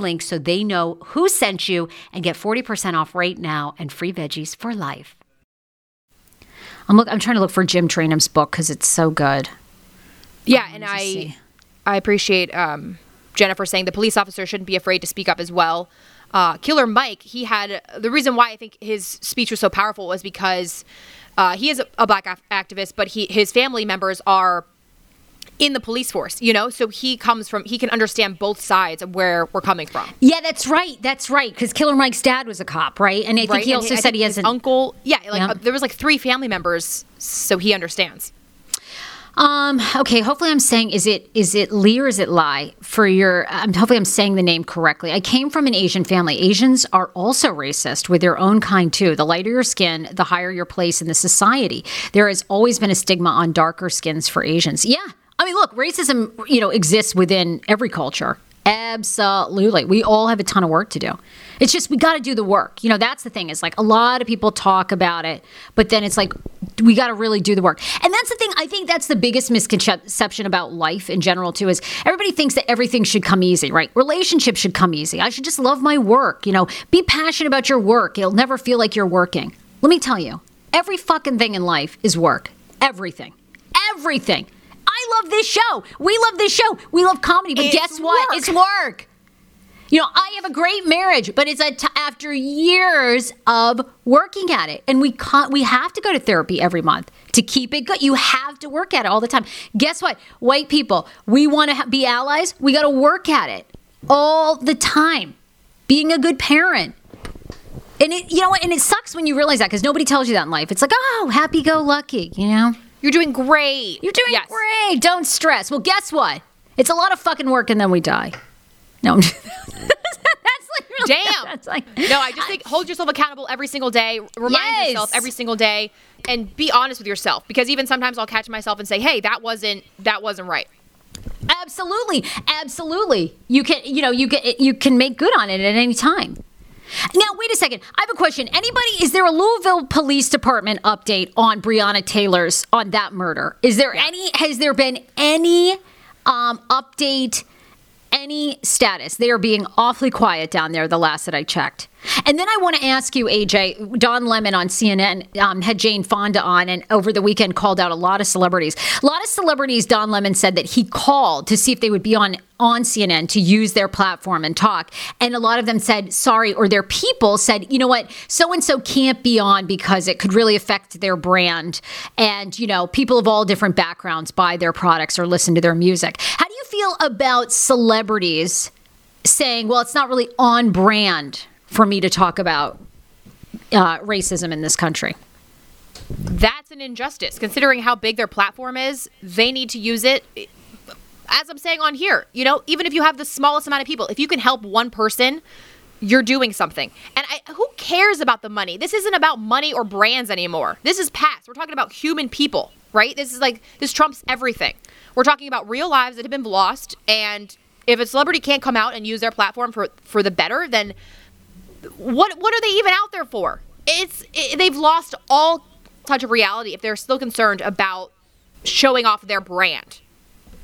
link so they know who sent you and get 40% off right now and free veggies for life. I'm look. I'm trying to look for Jim Trainum's book because it's so good. Yeah, and I I appreciate um, Jennifer saying the police officer shouldn't be afraid to speak up as well. Uh, Killer Mike, he had the reason why I think his speech was so powerful was because uh, he is a, a black af- activist, but he his family members are in the police force, you know? So he comes from, he can understand both sides of where we're coming from. Yeah, that's right. That's right. Because Killer Mike's dad was a cop, right? And I think right? he also I said he has an uncle. Yeah, like Yeah. uh, there was like three family members, so he understands. Um. Okay. Hopefully, I'm saying is it is it Lee or is it Lie for your? Um, hopefully, I'm saying the name correctly. I came from an Asian family. Asians are also racist with their own kind too. The lighter your skin, the higher your place in the society. There has always been a stigma on darker skins for Asians. Yeah. I mean, look, racism you know exists within every culture. Absolutely. We all have a ton of work to do. It's just we got to do the work. You know, that's the thing is like a lot of people talk about it, but then it's like we got to really do the work. And that's the thing. I think that's the biggest misconception about life in general too is everybody thinks that everything should come easy, right? Relationships should come easy. I should just love my work, you know, be passionate about your work. It'll never feel like you're working. Let me tell you, every fucking thing in life is work. Everything. Everything. Love this show. We love this show. We love comedy, but It's guess what? work. It's work. You know, I have a great marriage, but it's a t- after years of working at it, and we can't. We have to go to therapy every month to keep it good. You have to work at it all the time. Guess what? White people, we want to ha- be allies. We got to work at it all the time. Being a good parent, and it, you know what? And it sucks when you realize that because nobody tells you that in life. It's like, oh, happy go lucky, you know. You're doing great. You're doing Yes. great. Don't stress. Well, guess what? It's a lot of fucking work, and then we die. No, I'm just- that's like really, Damn. That's like No, I just think hold yourself accountable every single day. Remind Yes. yourself every single day, and be honest with yourself. Because even sometimes I'll catch myself and say, "Hey, that wasn't that wasn't right." absolutely, absolutely. You can, you know, you can, you can make good on it at any time. Now, wait a second. I have a question. Anybody, is there a Louisville Police Department update on Breonna Taylor's, on that murder? Is there any, has there been any um, update, any status? They are being awfully quiet down there, the last that I checked. And then I want to ask you, AJ, Don Lemon on CNN um, had Jane Fonda on, and over the weekend called out a lot of celebrities. A lot of celebrities, Don Lemon said that he called to see if they would be on on CNN to use their platform and talk. And a lot of them said sorry, or their people said, you know what, so and so can't be on because it could really affect their brand. And, you know, people of all different backgrounds buy their products or listen to their music. How feel about celebrities saying, well, it's not really on brand for me to talk about uh, racism in this country? That's an injustice. Considering how big their platform is, they need to use it. As I'm saying on here, you know, even if you have the smallest amount of people, if you can help one person, you're doing something. And I, who cares about the money? This isn't about money or brands anymore. This is past. We're talking about human people, right? This is like, this trumps everything. We're talking about real lives that have been lost. And if a celebrity can't come out and use their platform for, for the better, then what what are they even out there for? It's it, they've lost all touch of reality if they're still concerned about showing off their brand.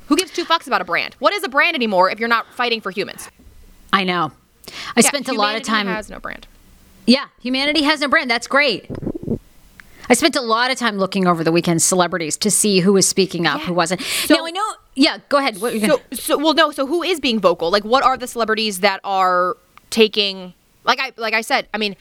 Who gives two fucks about a brand? What is a brand anymore if you're not fighting for humans? I know. I yeah, spent a lot of time. Has no brand. Yeah, humanity has no brand. That's great. I spent a lot of time looking over the weekend celebrities to see who was speaking up, yeah. who wasn't. So, now I know. Yeah, go ahead. What, so, so, well, no. So, who is being vocal? Like, what are the celebrities that are taking like I like I said, I mean,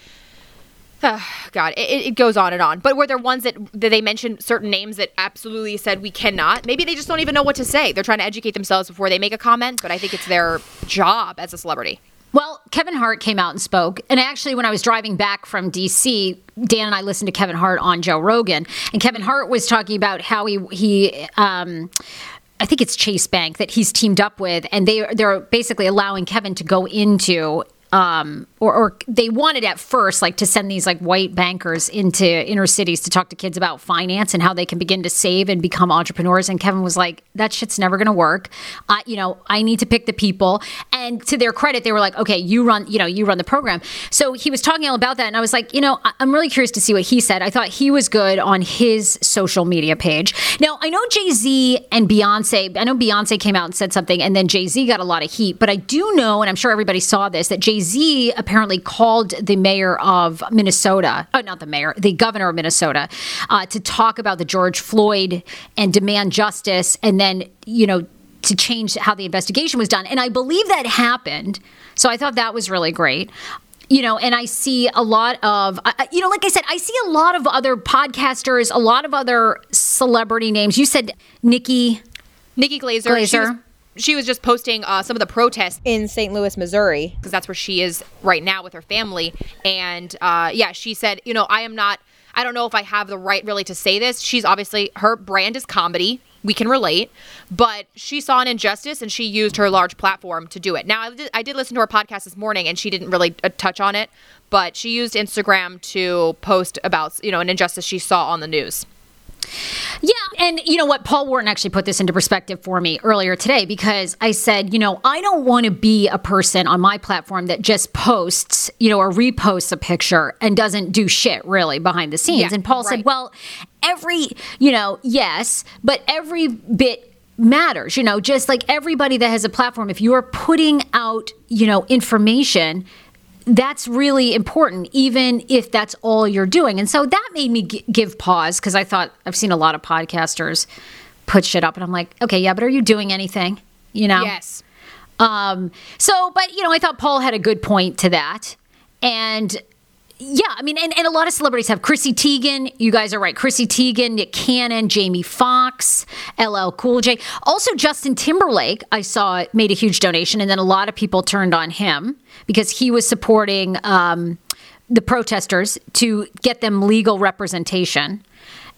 God, it, it, goes on and on. But were there ones that, that they mentioned certain names that absolutely said we cannot? Maybe they just don't even know what to say. They're trying to educate themselves before they make a comment. But I think it's their job as a celebrity. Well, Kevin Hart came out and spoke. And actually, when I was driving back from DC, Dan and I listened to Kevin Hart on Joe Rogan. And Kevin Hart was talking about how he, he, um, I think it's Chase Bank that he's teamed up with, and they they're basically allowing Kevin to go into um, or, or, they wanted at first like to send these like white bankers into inner cities to talk to kids about finance and how they can begin to save and become entrepreneurs. And kevin was like that shit's never going to work. Uh, you know i need to pick the people. And to their credit they were like okay you run you know you run the program. So he was talking all about that and i was like you know i'm really curious to see what he said. I thought he was good on his social media page. Now i know jay-z and beyonce i know beyonce came out and said something and then jay-z got a lot of heat but i do know and i'm sure everybody saw this that jay Jay Z apparently called the mayor of Minnesota, oh, not the mayor, the governor of Minnesota, uh, to talk about the George Floyd and demand justice, and then, you know, to change how the investigation was done. And I believe that happened. So I thought that was really great you know, and I see a lot of, uh, you know, like I said, I see a lot of other podcasters, a lot of other celebrity names. You said Nikki. Nikki Glazer. Glazer she was just posting uh, some of the protests in St. Louis, Missouri, because that's where she is right now with her family. And uh, yeah, she said, you know, I am not. I don't know if I have the right really to say this. She's obviously her brand is comedy. We can relate, but she saw an injustice and she used her large platform to do it. Now, I did, I did listen to her podcast this morning and she didn't really uh, touch on it, but she used Instagram to post about you know an injustice she saw on the news. Yeah, and you know what? Paul Wharton actually put this into perspective for me earlier today because I said, you know, I don't want to be a person on my platform that just posts, you know, or reposts a picture and doesn't do shit really behind the scenes. Yeah, and Paul right. said, well, every, you know, yes, but every bit matters, you know, just like everybody that has a platform, if you're putting out, you know, information, that's really important, even if that's all you're doing. And so that made me g- give pause because I thought I've seen a lot of podcasters put shit up, and I'm like, okay, yeah, but are you doing anything? You know? Yes. Um, so, but you know, I thought Paul had a good point to that, and yeah, I mean, and, and a lot of celebrities have Chrissy Teigen. You guys are right. Chrissy Teigen, Nick Cannon, Jamie Foxx, LL Cool J. Also, Justin Timberlake, I saw made a huge donation, and then a lot of people turned on him because he was supporting um, the protesters to get them legal representation.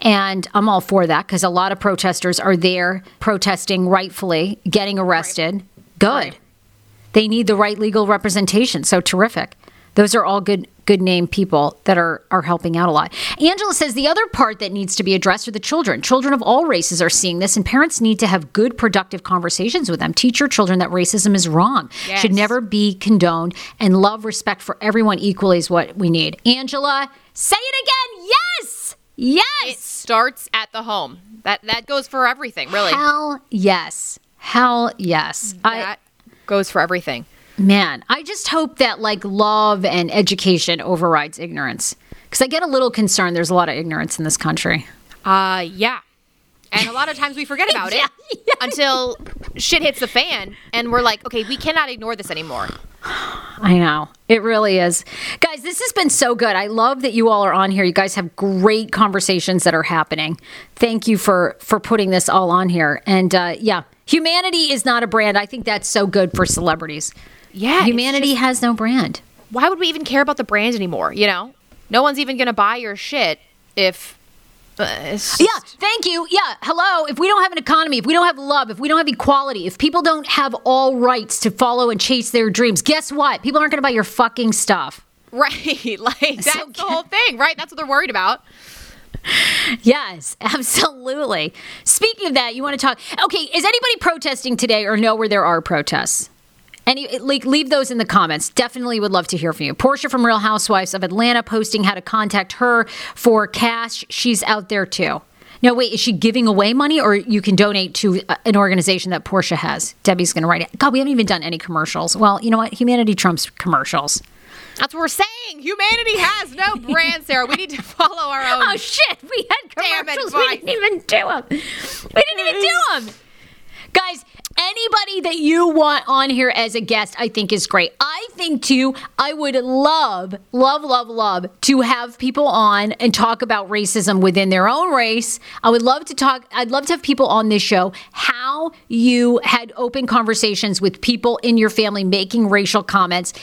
And I'm all for that because a lot of protesters are there protesting rightfully, getting arrested. Right. Good. Right. They need the right legal representation. So terrific Those are all good good name people that are are helping out a lot. Angela says the other part that needs to be addressed are the children. Children of all races are seeing this and parents need to have good productive conversations with them. Teach your children that racism is wrong. Yes. Should never be condoned and love respect for everyone equally is what we need. Angela, say it again. Yes. Yes. It starts at the home. That that goes for everything, really. Hell yes. Hell yes. I that goes for everything. Man, I just hope that like love and education overrides ignorance. Because I get a little concerned. There's a lot of ignorance in this country. Uh, yeah. And a lot of times we forget about Yeah, it until shit hits the fan and we're like, okay, we cannot ignore this anymore. I know. It really is. Guys, this has been so good. I love that you all are on here. You guys have great conversations that are happening. Thank you for for putting this all on here. And uh, yeah, humanity is not a brand. I think that's so good for celebrities. Yeah. Humanity just- has no brand. why would we even care about the brand anymore? You know? No one's even going to buy your shit if. Uh, it's Yeah, thank you. Yeah, hello. If we don't have an economy, if we don't have love, if we don't have equality, if people don't have all rights to follow and chase their dreams, guess what? People aren't going to buy your fucking stuff. Right. Like, that's So the whole thing, right? That's what they're worried about. Yes, absolutely. Speaking of that, you want to talk? Okay, is anybody protesting today or know where there are protests? Any like leave those in the comments. Definitely would love to hear from you. Porsha from Real Housewives of Atlanta posting how to contact her for cash. She's out there too. No, wait, is she giving away money or you can donate to uh, an organization that Porsha has? Debbie's going to write it. God, we haven't even done any commercials. Well, you know what? Humanity trumps commercials. That's what we're saying. Humanity has no brand, Sarah. We need to follow our own. Oh shit, we had commercials. We didn't even do them. We didn't even do them. Guys, anybody that you want on here as a guest, I think is great. I think too, I would love, love, love, love to have people on and talk about racism within their own race. I would love to talk, I'd love to have people on this show how you had open conversations with people in your family making racial comments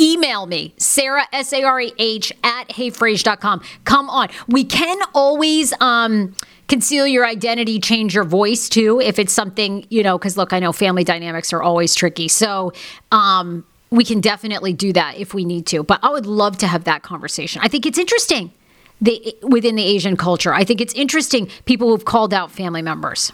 email me sarah s-a-r-a-h at heyfrase.com come on. We can always um conceal your identity change your voice too if it's something you know because look i know family dynamics are always tricky. So um we can definitely do that if we need to but i would love to have that conversation. I think it's interesting the, within the asian culture. I think it's interesting people who've called out family members.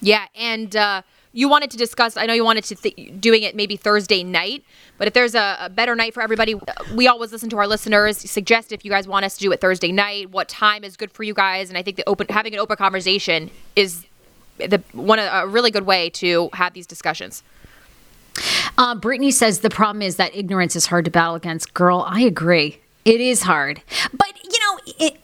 Yeah, and uh, you wanted to discuss. I know you wanted to th- doing it maybe Thursday night, but if there's a, a better night for everybody, we always listen to our listeners. Suggest if you guys want us to do it Thursday night, what time is good for you guys, and I think the open having an open conversation is the one a really good way to have these discussions. Uh, Brittany says the problem is that ignorance is hard to battle against. Girl, I agree. It is hard. But, you know, it,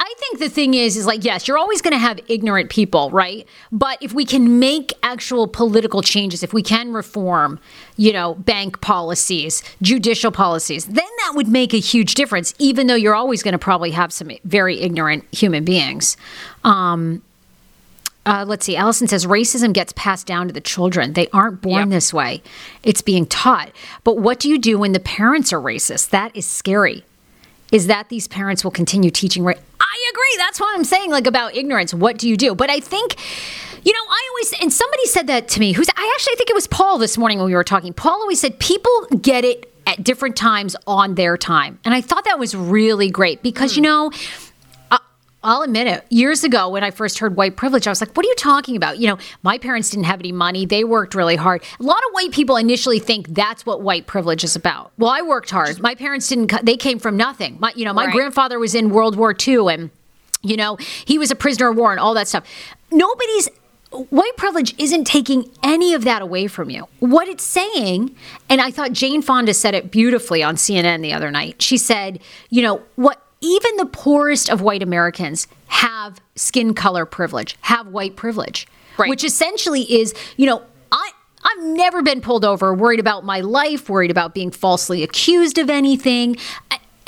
I think the thing is, is like, yes, you're always going to have ignorant people, right? But if we can make actual political changes, if we can reform, you know, bank policies, judicial policies, then that would make a huge difference, even though you're always going to probably have some very ignorant human beings. Um, uh, let's see. Allison says racism gets passed down to the children. They aren't born Yep. this way. It's being taught. But what do you do when the parents are racist? That is scary. Is that these parents will continue teaching right I agree. That's what I'm saying. Like about ignorance. What do you do? But I think, you know, I always and somebody said that to me. Who's I actually think it was Paul this morning when we were talking. Paul always said people get it at different times on their time, and I thought that was really great because you hmm. know. I'll admit it. Years ago, when I first heard white privilege, I was like, what are you talking about? You know, my parents didn't have any money. They worked really hard. A lot of white people initially think that's what white privilege is about. Well, I worked hard. My parents didn't, they came from nothing. My, you know, my Right. grandfather was in World War II and, you know, he was a prisoner of war and all that stuff. Nobody's, white privilege isn't taking any of that away from you. What it's saying, and I thought Jane Fonda said it beautifully on CNN the other night. She said, you know, what even the poorest of white Americans have skin color privilege, have white privilege, Right. which essentially is, you know, I I've never been pulled over, worried about my life, worried about being falsely accused of anything.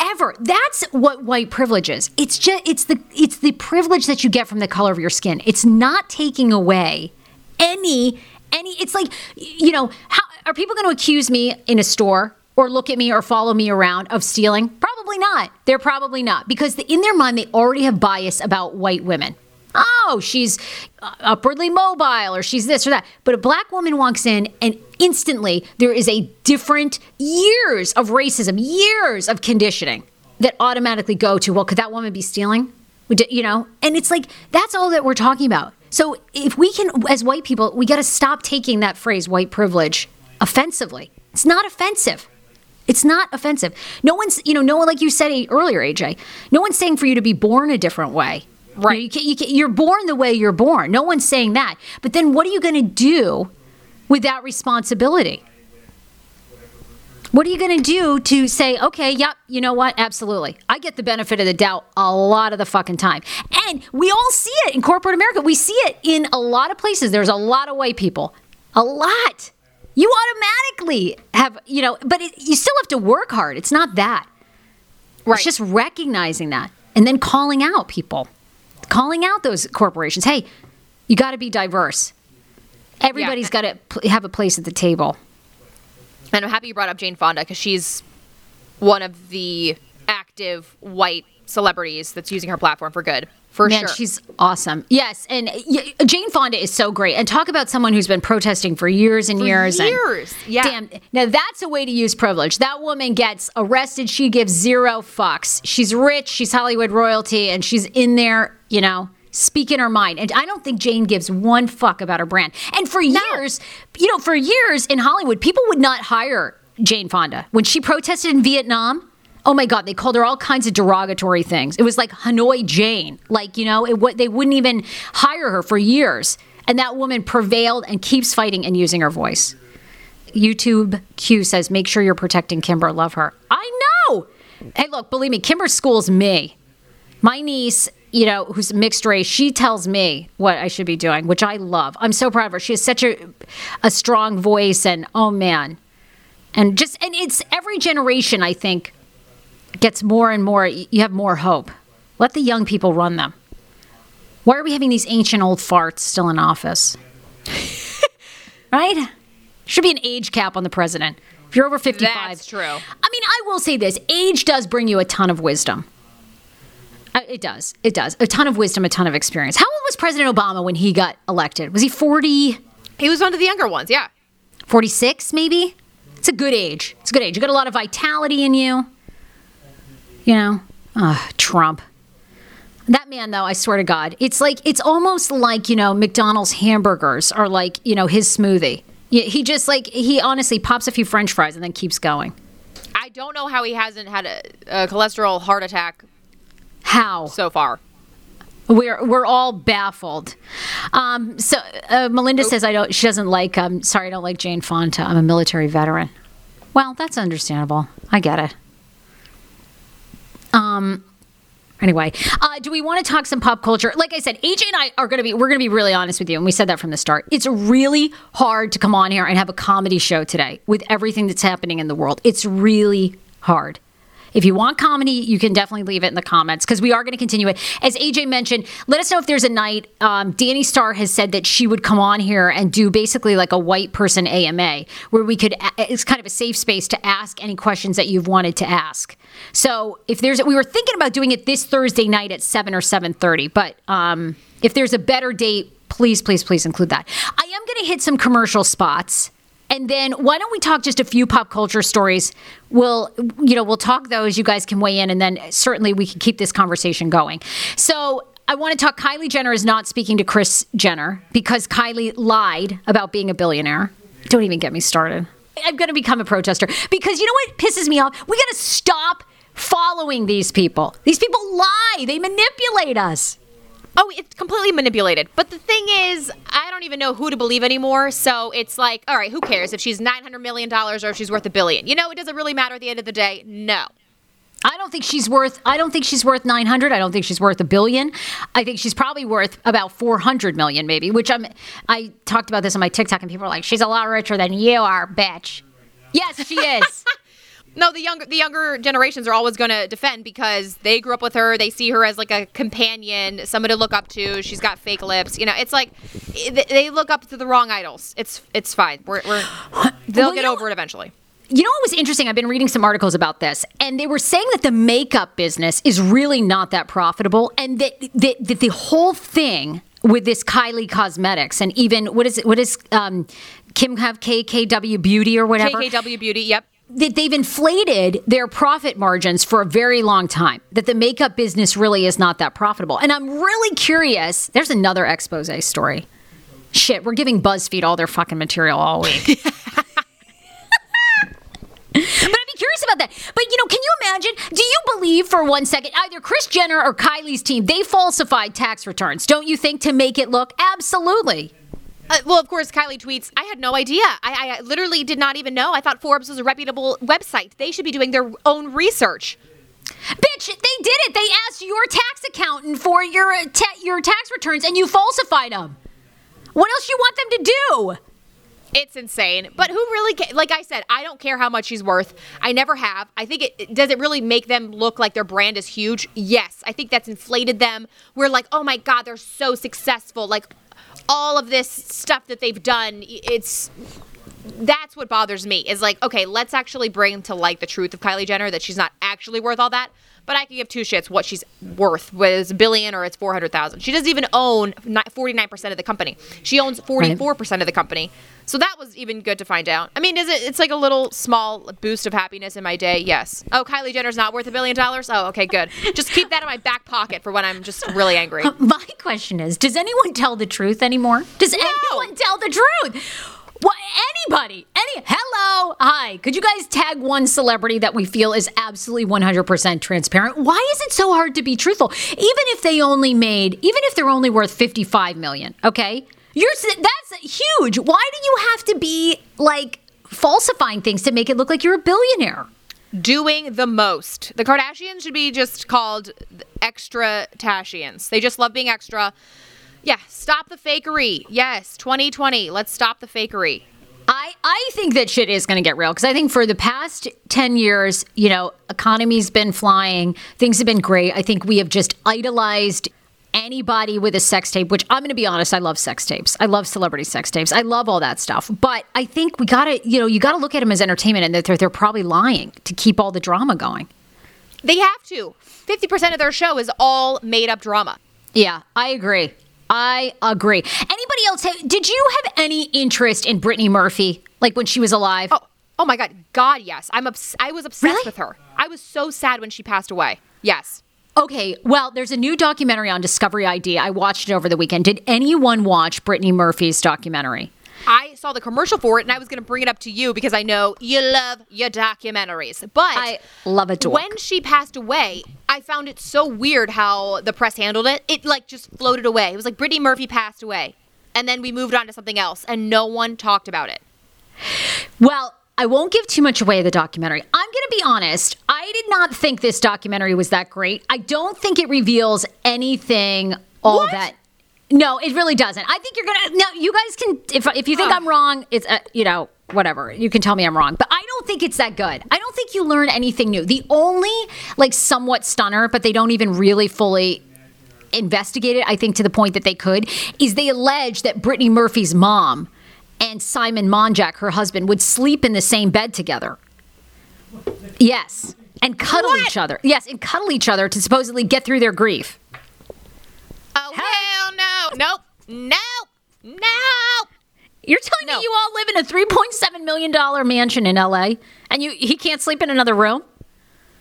Ever. That's what white privilege is. It's just it's the it's the privilege that you get from the color of your skin. It's not taking away any any it's like you know, how are people going to accuse me in a store or look at me or follow me around of stealing? Probably not. They're probably not because in their mind they already have bias about white women. Oh, she's uh, upwardly mobile or she's this or that. But a black woman walks in and instantly there is a different years of racism, years of conditioning that automatically go to, well, could that woman be stealing? You know? And it's like, that's all that we're talking about. So if we can, as white people, we got to stop taking that phrase white privilege offensively. It's not offensive. It's not offensive. No one's, you know, no one, like you said earlier, AJ, no one's saying for you to be born a different way. Right. You, can't, you can't, you're born the way you're born. No one's saying that. But then what are you going to do with that responsibility? What are you going to do to say, okay, yep, you know what? Absolutely. I get the benefit of the doubt a lot of the fucking time. And we all see it in corporate America. We see it in a lot of places. There's a lot of white people. A lot. You automatically have, you know, but it, you still have to work hard. It's not that. Right. It's just recognizing that and then calling out people, calling out those corporations. Hey, you got to be diverse. Everybody's got to pl- have a place at the table. And I'm happy you brought up Jane Fonda because she's one of the active white celebrities that's using her platform for good. For Man, sure. she's awesome. Yes, and Jane Fonda is so great. And talk about someone who's been protesting for years and years. and- years, yeah. Damn. Now that's a way to use privilege. That woman gets arrested. She gives zero fucks. She's rich. She's Hollywood royalty, and she's in there. You know. Speaking her mind. And I don't think Jane gives one fuck about her brand. And for years, you know, for years in Hollywood, people would not hire Jane Fonda. When she protested in Vietnam, oh my God, they called her all kinds of derogatory things. It was like Hanoi Jane. Like, you know, it, what, they wouldn't even hire her for years. And that woman prevailed and keeps fighting and using her voice. YouTube Q says, make sure you're protecting Kimber. Love her. I know. Hey, look, believe me, Kimber schools me. My niece, you know, who's mixed race, she tells me what I should be doing, which I love. I'm so proud of her. She has such a, a strong voice, and oh man, and just and it's every generation. I think gets more and more. You have more hope. Let the young people run them. Why are we having these ancient old farts still in office? right? Should be an age cap on the president. If you're over 55. That's true. I mean, I will say this age does bring you a ton of wisdom. Uh, It does. It does. A ton of wisdom, a ton of experience. How old was President Obama when he got elected? Was he 40, he was one of the younger ones, yeah. 46 maybe? It's a good age. It's a good age. You got a lot of vitality in you. You know? Ugh, Trump. That man, though, I swear to God, it's like, it's almost like, you know, McDonald's hamburgers are like, you know, his smoothie. Yeah, He just like, he honestly pops a few french fries and then keeps going. I don't know how he hasn't had a, a cholesterol heart attack How? so far. We're we're all baffled. Um, so uh, Melinda says I don't. She doesn't like. Um, sorry, I don't like Jane Fonda. I'm a military veteran. Well, that's understandable. I get it. Um. Anyway, uh, do we want to talk some pop culture? Like I said, AJ and I are going to be, we're going to be really honest with you. And we said that from the start. It's really hard to come on here and have a comedy show today with everything that's happening in the world. It's really hard. If you want comedy, you can definitely leave it in the comments because we are going to continue it. As AJ mentioned, let us know if there's a night. Um, Danny Starr has said that she would come on here and do basically like a white person AMA where we could, it's kind of a safe space to ask any questions that you've wanted to ask. So if there's, we were thinking about doing it this Thursday night at 7 or 7.30, but um, if there's a better date, please, please, please include that. I am going to hit some commercial spots. And then why don't we talk just a few pop culture stories? We'll, you know, we'll talk those. You guys can weigh in, and then certainly we can keep this conversation going. So I want to talk. Kylie Jenner is not speaking to Kris Jenner because Kylie lied about being a billionaire. Don't even get me started. I'm going to become a protester because you know what pisses me off? We got to stop following these people. These people lie. They manipulate us. Oh, it's completely manipulated. But the thing is, I don't even know who to believe anymore. So it's like, all right, who cares if she's $900 million or if she's worth a billion? You know, it doesn't really matter at the end of the day. No. I don't think she's worth. I don't think she's worth nine hundred. I don't think she's worth a billion. I think she's probably worth about four hundred million, maybe. Which I'm. I talked about this on my TikTok, and people are like, "She's a lot richer than you are, bitch." Yes, she is. No, the younger the younger generations are always going to defend because they grew up with her. They see her as like a companion, someone to look up to. She's got fake lips. You know, it's like eh, they look up to the wrong idols. It's it's fine. We're, we're they'll Well, get over it eventually. you know what was interesting? I've been reading some articles about this, and they were saying that the makeup business is really not that profitable, and that, that, that the whole thing with this Kylie Cosmetics, and even what is it? What is um, Kim have KKW Beauty or whatever? KKW Beauty, yep. That they've inflated their profit margins for a very long time. That the makeup business really is not that profitable. And I'm really curious. There's another expose story. Shit, we're giving BuzzFeed all their fucking material all week. But I'd be curious about that. But you know, can you imagine? Do you believe for one second either Kris Jenner or Kylie's team they falsified tax returns? Don't you think to make it look absolutely? Uh, well, of course, Kylie tweets, I had no idea. I, I literally did not even know. I thought Forbes was a reputable website. They should be doing their own research. Bitch, they did it. They asked your tax accountant for your ta- your tax returns, and you falsified them. What else you want them to do? It's insane. But who really, ca- like I said, I don't care how much she's worth. I never have. I think it- does it really make them look like their brand is huge? Yes. I think that's inflated them. We're like, oh my God, they're so successful. Like all of this stuff that they've done. It's that's what bothers me is like okay let's actually bring to light the truth of kylie jenner that she's not actually worth all that but i can give two shits what she's worth whether it's a billion or it's 400000 she doesn't even own 49% of the company. She owns 44% of the company. So that was even good to find out. I mean is it it's like a little small boost of happiness in my day? Yes. Oh kylie jenner's not worth a billion dollars? Oh okay good. Just keep that in my back pocket for when i'm just really angry. My question is Does anyone tell the truth anymore? Does anyone tell the truth? Anybody? Any? Hello? Hi. Could you guys tag one celebrity that we feel is absolutely 100% transparent? Why is it so hard to be truthful? Even if they only made, even if they're only worth 55 million, okay? You're that's huge. Why do you have to be like falsifying things to make it look like you're a billionaire? doing the most. The Kardashians should be just called extra Tashians. They just love being extra. Yeah, stop the fakery. Yes, 2020. Let's stop the fakery. I, I think that shit is going to get real because I think for the past 10 years, you know, economy's been flying, things have been great. I think we have just idolized anybody with a sex tape, which I'm going to be honest, I love sex tapes. I love celebrity sex tapes. I love all that stuff. But I think we got to, you know, you got to look at them as entertainment and that they're, they're probably lying to keep all the drama going. They have to. 50% of their show is all made up drama. Yeah, I agree. I agree. Anybody else? Have, did you have any interest in Brittany Murphy, like when she was alive? Oh, oh my God. God, yes. I'm obs- I was obsessed Really? with her. I was so sad when she passed away. Yes. Okay, well, there's a new documentary on Discovery ID. I watched it over the weekend. Did anyone watch Brittany Murphy's documentary? I saw the commercial for it and I was going to bring it up to you because I know you love your documentaries. But I love a dork. when she passed away, I found it so weird how the press handled it. It like just floated away. It was like Brittany Murphy passed away. And then we moved on to something else and no one talked about it. Well, I won't give too much away of the documentary. I'm going to be honest. I did not think this documentary was that great. I don't think it reveals anything all What? that. No, it really doesn't. I think you're gonna. No, you guys can. If if you think I'm wrong, it's uh, you know whatever. You can tell me I'm wrong, but I don't think it's that good. I don't think you learn anything new. The only like somewhat stunner, but they don't even really fully investigate it. I think to the point that they could is they allege that Brittany Murphy's mom and Simon Monjack, her husband, would sleep in the same bed together. Yes. And cuddle What? each other. Yes, and cuddle each other to supposedly get through their grief. Nope. Nope. No. You're telling No. me you all live in a $3.7 million mansion in LA and you he can't sleep in another room?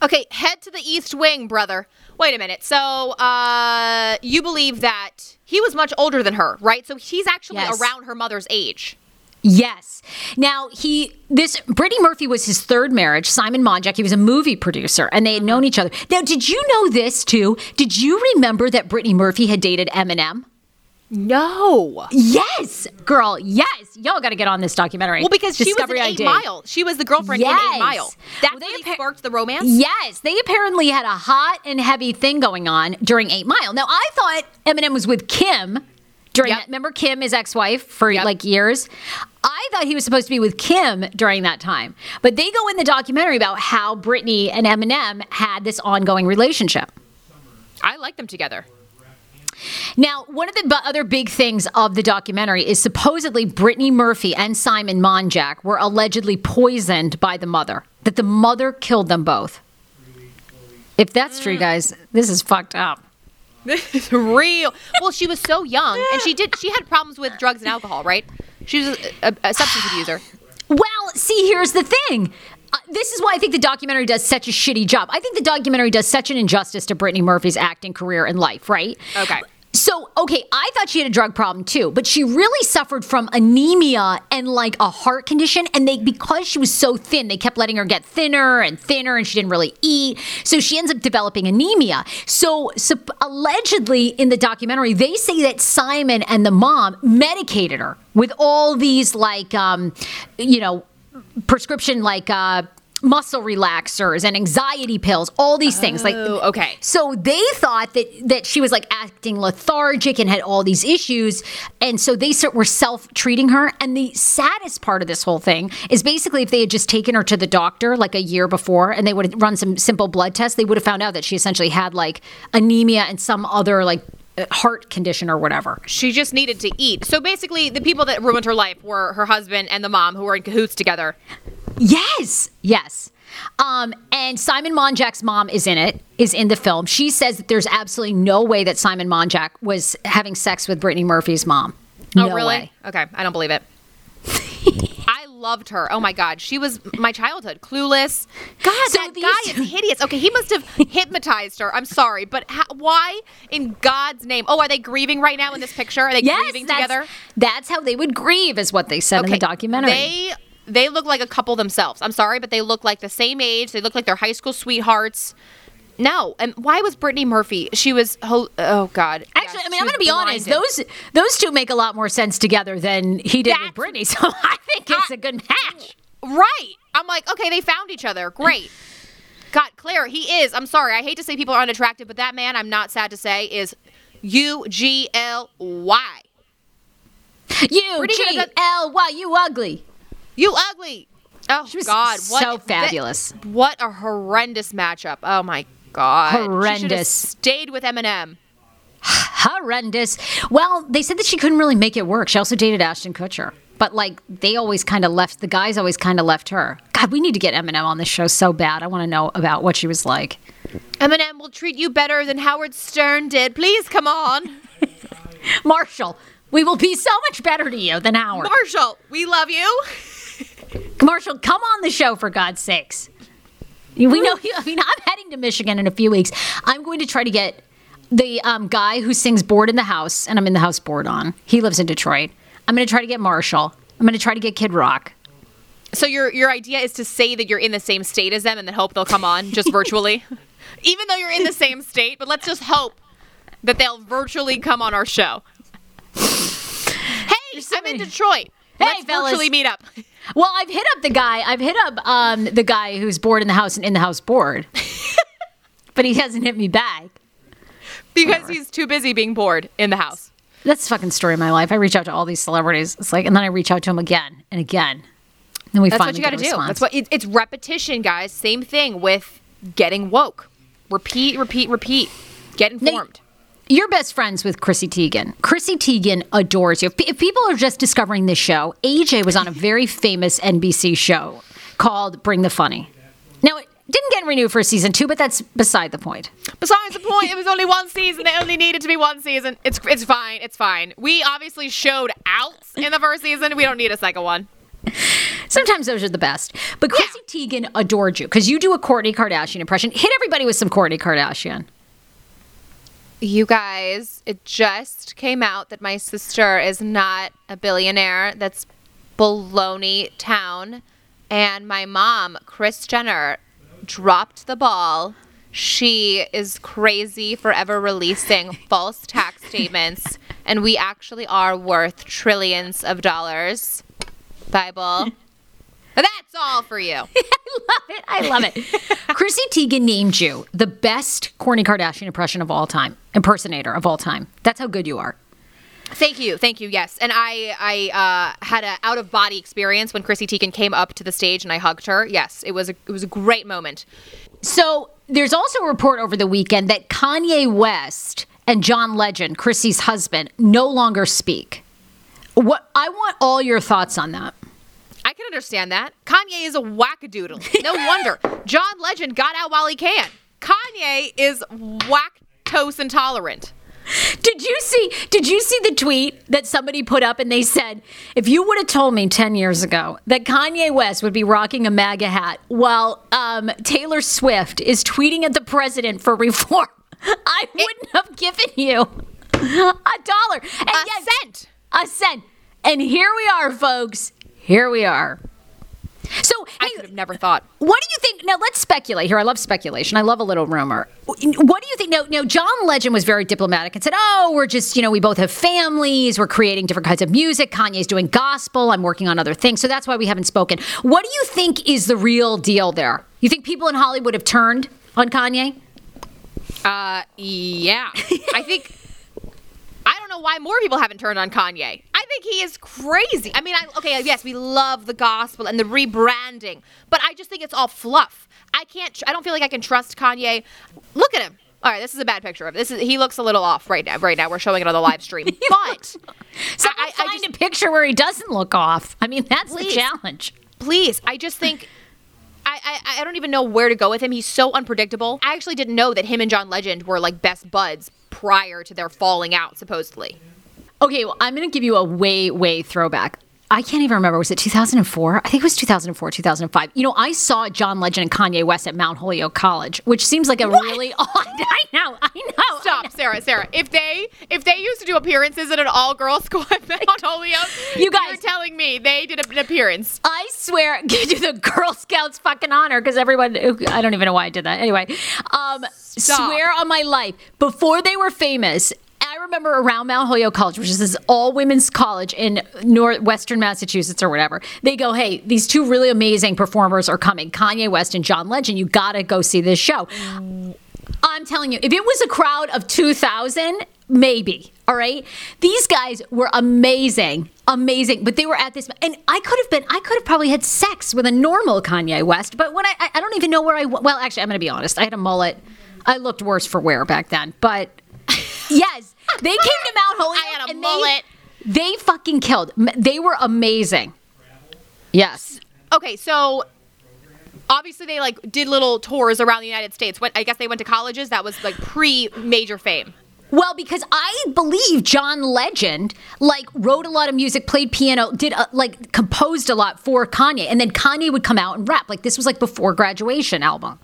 Okay, head to the East Wing, brother. Wait a minute. So, uh, you believe that he was much older than her, right? So he's actually Yes. around her mother's age. Yes. Now he this Brittany Murphy was his third marriage. Simon Monjack, he was a movie producer, and they had known each other. Now, did you know this too? Did you remember that Brittany Murphy had dated Eminem? No. Yes, girl. Yes, y'all got to get on this documentary. Well, because Discovery she was in Eight ID. Mile. She was the girlfriend in Yes. Eight Mile. That Well, they what appa- sparked the romance. Yes, they apparently had a hot and heavy thing going on during Eight Mile. Now, I thought Eminem was with Kim during Yep. that. Remember Kim, his ex-wife, for Yep. like years. I thought he was supposed to be with Kim during that time, but they go in the documentary about how Brittany and Eminem had this ongoing relationship. I like them together. Now, one of the b- other big things of the documentary is supposedly Brittany Murphy and Simon Monjack were allegedly poisoned by the mother, that the mother killed them both. If that's true, mm. guys, this is fucked up. This is real. Well, she was so young, and she did. She had problems with drugs and alcohol, right? She was a, a, a substance abuser. Well, see, here's the thing. Uh, this is why I think the documentary does such a shitty job. I think the documentary does such an injustice to Brittany Murphy's acting career and life, right? Okay. So, okay, I thought she had a drug problem too, but she really suffered from anemia and like a heart condition. And they, because she was so thin, they kept letting her get thinner and thinner and she didn't really eat. So she ends up developing anemia. So, sup- allegedly in the documentary, they say that Simon and the mom medicated her with all these like, um, you know, prescription like, uh, muscle relaxers and anxiety pills all these things like Oh, okay. so they thought that that she was like acting lethargic and had all these issues, and so they were self treating her. And the saddest part of this whole thing is basically if they had just taken her to the doctor like a year before, and they would have run some simple blood tests, they would have found out that she essentially had like anemia and some other like heart condition or whatever. She just needed to eat. So basically, the people that ruined her life were her husband and the mom, who were in cahoots together. Yes, yes. Um, and Simon Monjack's mom is in it, is in the film. She says that there's absolutely no way that Simon Monjack was having sex with Brittany Murphy's mom. Oh, No really? way. Okay, I don't believe it. Loved her. Oh my god, she was my childhood. Clueless. God, So that guy is hideous. Okay, he must have hypnotized her. I'm sorry, but ha- why in God's name? Oh, are they grieving right now in this picture? Are they Yes, grieving that's, together? that's how they would grieve, is what they said in the documentary. They they look like a couple themselves. I'm sorry, but they look like the same age. They look like they're high school sweethearts. No, and why was Brittany Murphy? She was oh god. Actually, Yes, I mean, I'm going to be honest. Those those two make a lot more sense together than he did with Brittany. So I think it's a good match. Right. I'm like, okay, they found each other. Great. God, Claire, he is. I'm sorry. I hate to say people are unattractive, but that man, I'm not sad to say, is U G L Y. You G L Y, you ugly. You ugly. Oh was God, what so that- fabulous. what a horrendous matchup. Oh my God. Horrendous. stayed with Eminem. Horrendous. Well, they said that she couldn't really make it work. She also dated Ashton Kutcher. But like they always kind of left the guys always kind of left her. God, we need to get Eminem on this show so bad. I want to know about what she was like. Eminem will treat you better than Howard Stern did. Please come on. Marshall, we will be so much better to you than Howard. Marshall, we love you. Marshall, come on the show for God's sakes. We know. I mean, I'm heading to Michigan in a few weeks. I'm going to try to get the um, guy who sings "Bored in the House," and I'm in the house bored on. He lives in Detroit. I'm going to try to get Marshall. I'm going to try to get Kid Rock. So your your idea is to say that you're in the same state as them and then hope they'll come on just virtually, even though you're in the same state. But let's just hope that they'll virtually come on our show. Hey, so I'm in Detroit. Hey, let's fellas. virtually meet up. Well, I've hit up the guy. I've hit up um, the guy who's bored in the house and in the house bored, but he hasn't hit me back. Because he's too busy being bored in the house. That's the fucking story of my life. I reach out to all these celebrities. It's like, and then I reach out to him again and again. Then we That's what you got to do. That's what it, it's repetition, guys. Same thing with getting woke. Repeat, repeat, repeat. Get informed. You're best friends with Chrissy Teigen. Chrissy Teigen adores you. If, people are just discovering this show, AJ was on a very famous NBC show called Bring the Funny. Now, it didn't get renewed for season two, but that's beside the point. Besides the point, it was only one season. It only needed to be one season. It's it's fine. It's fine. We obviously showed out in the first season. We don't need a second one. Sometimes those are the best. But Chrissy Teigen adored you because you do a Kourtney Kardashian impression. Hit everybody with some Kourtney Kardashian. You guys, it just came out that my sister is not a billionaire. That's baloney town. And my mom, Kris Jenner, dropped the ball. She is crazy forever releasing false tax statements. And we actually are worth trillions of dollars. Bible. That's all for you. I love it. I love it. Chrissy Teigen named you the best Kourtney Kardashian impression of all time, impersonator of all time. That's how good you are. Thank you, thank you. Yes, and I I uh, had an out of body experience when Chrissy Teigen came up to the stage and I hugged her. Yes, it was a it was a great moment. So there's also a report over the weekend that Kanye West and John Legend, Chrissy's husband, no longer speak. What I want all your thoughts on that. I can understand that. Kanye is a wackadoodle. No wonder. John Legend got out while he can. Kanye is lactose intolerant. Did you see did you see the tweet that somebody put up and they said, if you would have told me 10 years ago that Kanye West would be rocking a MAGA hat while um, Taylor Swift is tweeting at the president for reform, I wouldn't have given you a dollar. And A yet- cent. A cent. And here we are, folks. Here we are. So, I could have never thought. what do you think? Now, let's speculate here. I love speculation. I love a little rumor. What do you think? Now, now, John Legend was very diplomatic and said, "Oh, we're just, you know, we both have families. We're creating different kinds of music. Kanye's doing gospel. I'm working on other things. So that's why we haven't spoken." What do you think is the real deal there? You think people in Hollywood have turned on Kanye? Uh, yeah. I think. I don't know why more people haven't turned on Kanye. I think he is crazy. I mean, I, okay, yes, we love the gospel and the rebranding, but I just think it's all fluff. I can't. tr- I don't feel like I can trust Kanye. Look at him. All right, this is a bad picture of this. Is he looks a little off right now? Right now, we're showing it on the live stream, but Someone I- I find just- a picture where he doesn't look off. I mean, that's Please. the challenge. please i just think I, I, I don't even know where to go with him. He's so unpredictable. I actually didn't know that him and John Legend were like best buds prior to their falling out, supposedly. Okay, well, I'm going to give you a way, way throwback. I can't even remember. Was it 2004? I think it was 2004, 2005. You know, I saw John Legend and Kanye West at Mount Holyoke College, which seems like a really odd. I know, I know. I know. Stop, Sarah, Sarah. If they if they used to do appearances at an all girls school at Mount Holyoke, You guys- you're telling me they did an appearance. I swear, give you the Girl Scouts fucking honor because everyone, I don't even know why I did that. Anyway, um, Stop. swear on my life, before they were famous, remember around Mount Holyoke College, which is this all women's college in northwestern Massachusetts or whatever, they go, hey, these two really amazing performers are coming Kanye West and John Legend. You got to go see this show. I'm telling you, if it was a crowd of 2,000, maybe. All right. These guys were amazing, amazing. But they were at this, and I could have been, I could have probably had sex with a normal Kanye West. But when I, I- don't even know where I, well, actually, I'm going to be honest. I had a mullet. I looked worse for wear back then. But yes, they came to Mount Holyoke. I had a and mullet. They, they fucking killed. They were amazing. Yes. Okay, so obviously they like did little tours around the United States. Went, I guess they went to colleges. That was like pre major fame. Well, because I believe John Legend like wrote a lot of music, played piano, did uh like composed a lot for Kanye, and then Kanye would come out and rap. Like this was like before graduation album.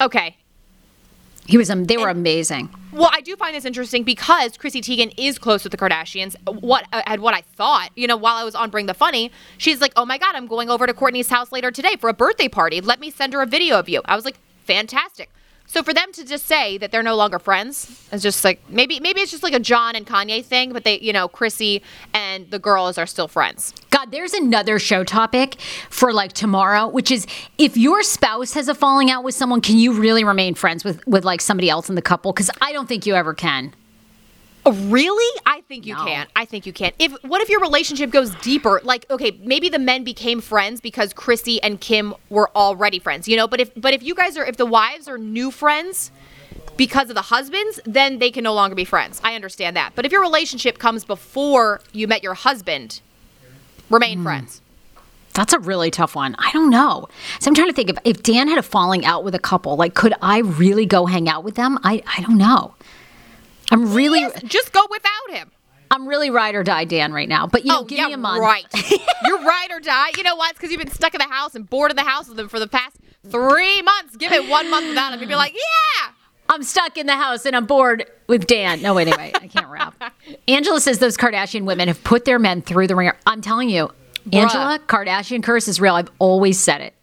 Okay. He was um, they were amazing. Well, I do find this interesting because Chrissy Teigen is close with the Kardashians. What uh, and what I thought, you know, while I was on Bring the Funny, she's like, "Oh my God, I'm going over to Kourtney's house later today for a birthday party. Let me send her a video of you." I was like, "Fantastic." So for them to just say that they're no longer friends is just like maybe maybe it's just like a John and Kanye thing, but they, you know, Chrissy and the girls are still friends. God, there's another show topic for like tomorrow, which is if your spouse has a falling out with someone, can you really remain friends with with like somebody else in the couple? Because I don't think you ever can. Oh, really? I think you No. can. I think you can. If what if your relationship goes deeper? Like, okay, maybe the men became friends because Chrissy and Kim were already friends, you know. But if but if you guys are if the wives are new friends because of the husbands, then they can no longer be friends. I understand that. But if your relationship comes before you met your husband, remain hmm. friends. That's a really tough one. I don't know. So I'm trying to think if, if Dan had a falling out with a couple, like could I really go hang out with them? I, I don't know. I'm really Just go without him. I'm really ride or die Dan right now. But you know, oh, give yeah, me a month. right. You're right or die. You know what? It's because you've been stuck in the house and bored in the house with them for the past three months. Give it one month without him. You'd be like, yeah. I'm stuck in the house and I'm bored with Dan. No, wait, anyway, I can't rap. Angela says those Kardashian women have put their men through the ringer. I'm telling you, Angela, Kardashian curse is real. I've always said it.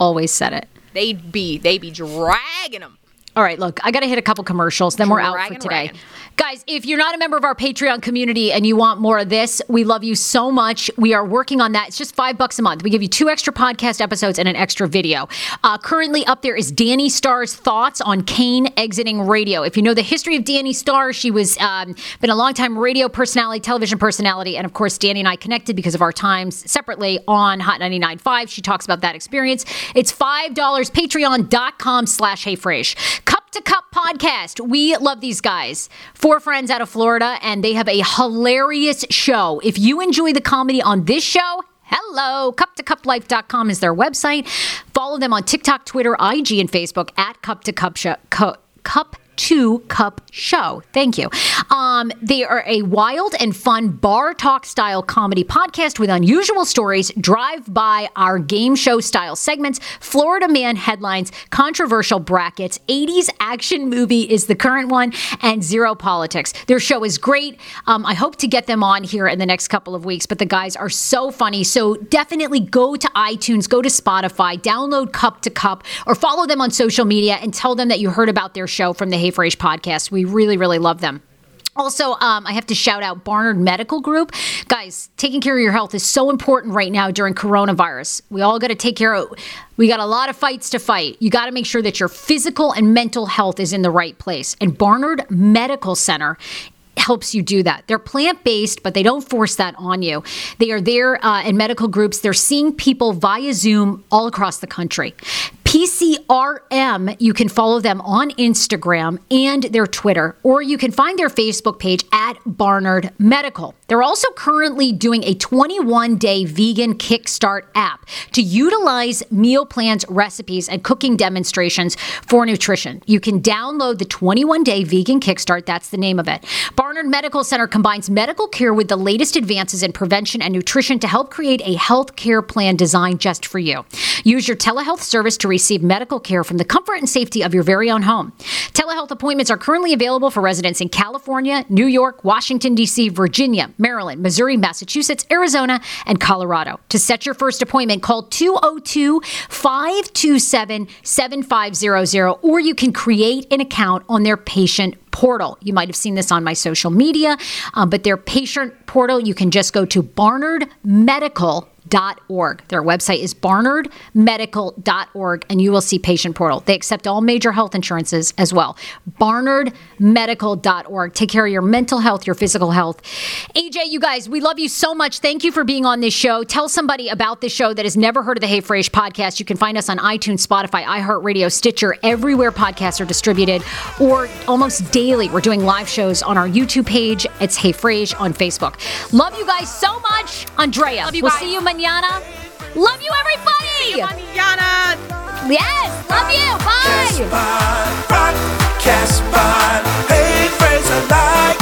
Always said it. They'd be they'd be dragging them. All right, look, I got to hit a couple commercials, then we're out for today. Guys, if you're not a member of our Patreon community and you want more of this, we love you so much. We are working on that. It's just five bucks a month. We give you two extra podcast episodes and an extra video. Uh, currently up there is Danni Starr's thoughts on Kane exiting radio. If you know the history of Danni Starr, she was um, been a longtime radio personality, television personality, and of course, Danni and I connected because of our times separately on Hot 99.5. She talks about that experience. It's $5, patreon.com slash heyfrase. Cup to Cup podcast. We love these guys. Four friends out of Florida, and they have a hilarious show. If you enjoy the comedy on this show, Hello, cup to cuplife.com is their website. Follow them on TikTok, Twitter, IG, and Facebook at cup to cup show. Cup to cup show. Thank you. Um, they are a wild and fun bar talk style comedy podcast with unusual stories, drive by our game show style segments, Florida man headlines, controversial brackets, 80s action movie is the current one, and zero politics. Their show is great. Um, I hope to get them on here in the next couple of weeks, but the guys are so funny. So definitely go to iTunes, go to Spotify, download Cup to Cup, or follow them on social media and tell them that you heard about their show from the Hey Frase podcast. We really, really love them. Also, um, I have to shout out Barnard Medical Group. Guys, taking care of your health is so important right now during coronavirus. We all got to take care of we got a lot of fights to fight. You got to make sure that your physical and mental health is in the right place. And Barnard Medical Center helps you do that. They're plant based, but they don't force that on you. They are there uh, in medical groups. They're seeing people via Zoom all across the country. PCRM, you can follow them on Instagram and their Twitter, or you can find their Facebook page at Barnard Medical. They're also currently doing a 21 day vegan kickstart app to utilize meal plans, recipes, and cooking demonstrations for nutrition. You can download the 21 day vegan kickstart, that's the name of it. Barnard Medical Center combines medical care with the latest advances in prevention and nutrition to help create a health care plan designed just for you. Use your telehealth service to receive medical care from the comfort and safety of your very own home. Telehealth appointments are currently available for residents in California, New York, Washington, D.C., Virginia, Maryland, Missouri, Massachusetts, Arizona, and Colorado. To set your first appointment, call 202 527 7500 or you can create an account on their patient portal. You might have seen this on my social media, um, but their patient portal, you can just go to Barnard Medical barnardmedical.org. Their website is barnardmedical.org, and you will see Patient Portal. They accept all major health insurances as well. barnardmedical.org. Take care of your mental health, your physical health. AJ, you guys, we love you so much. Thank you for being on this show. Tell somebody about this show that has never heard of the Hey Frase podcast. You can find us on iTunes, Spotify, iHeartRadio, Stitcher, everywhere podcasts are distributed, or almost daily. We're doing live shows on our YouTube page. It's Hey Frase on Facebook. Love you guys so much. Andrea, Love you we'll guys. see you manana. Love you, everybody. See you manana. Yes, love you. Bye. Cast by, by, hey, friends alike.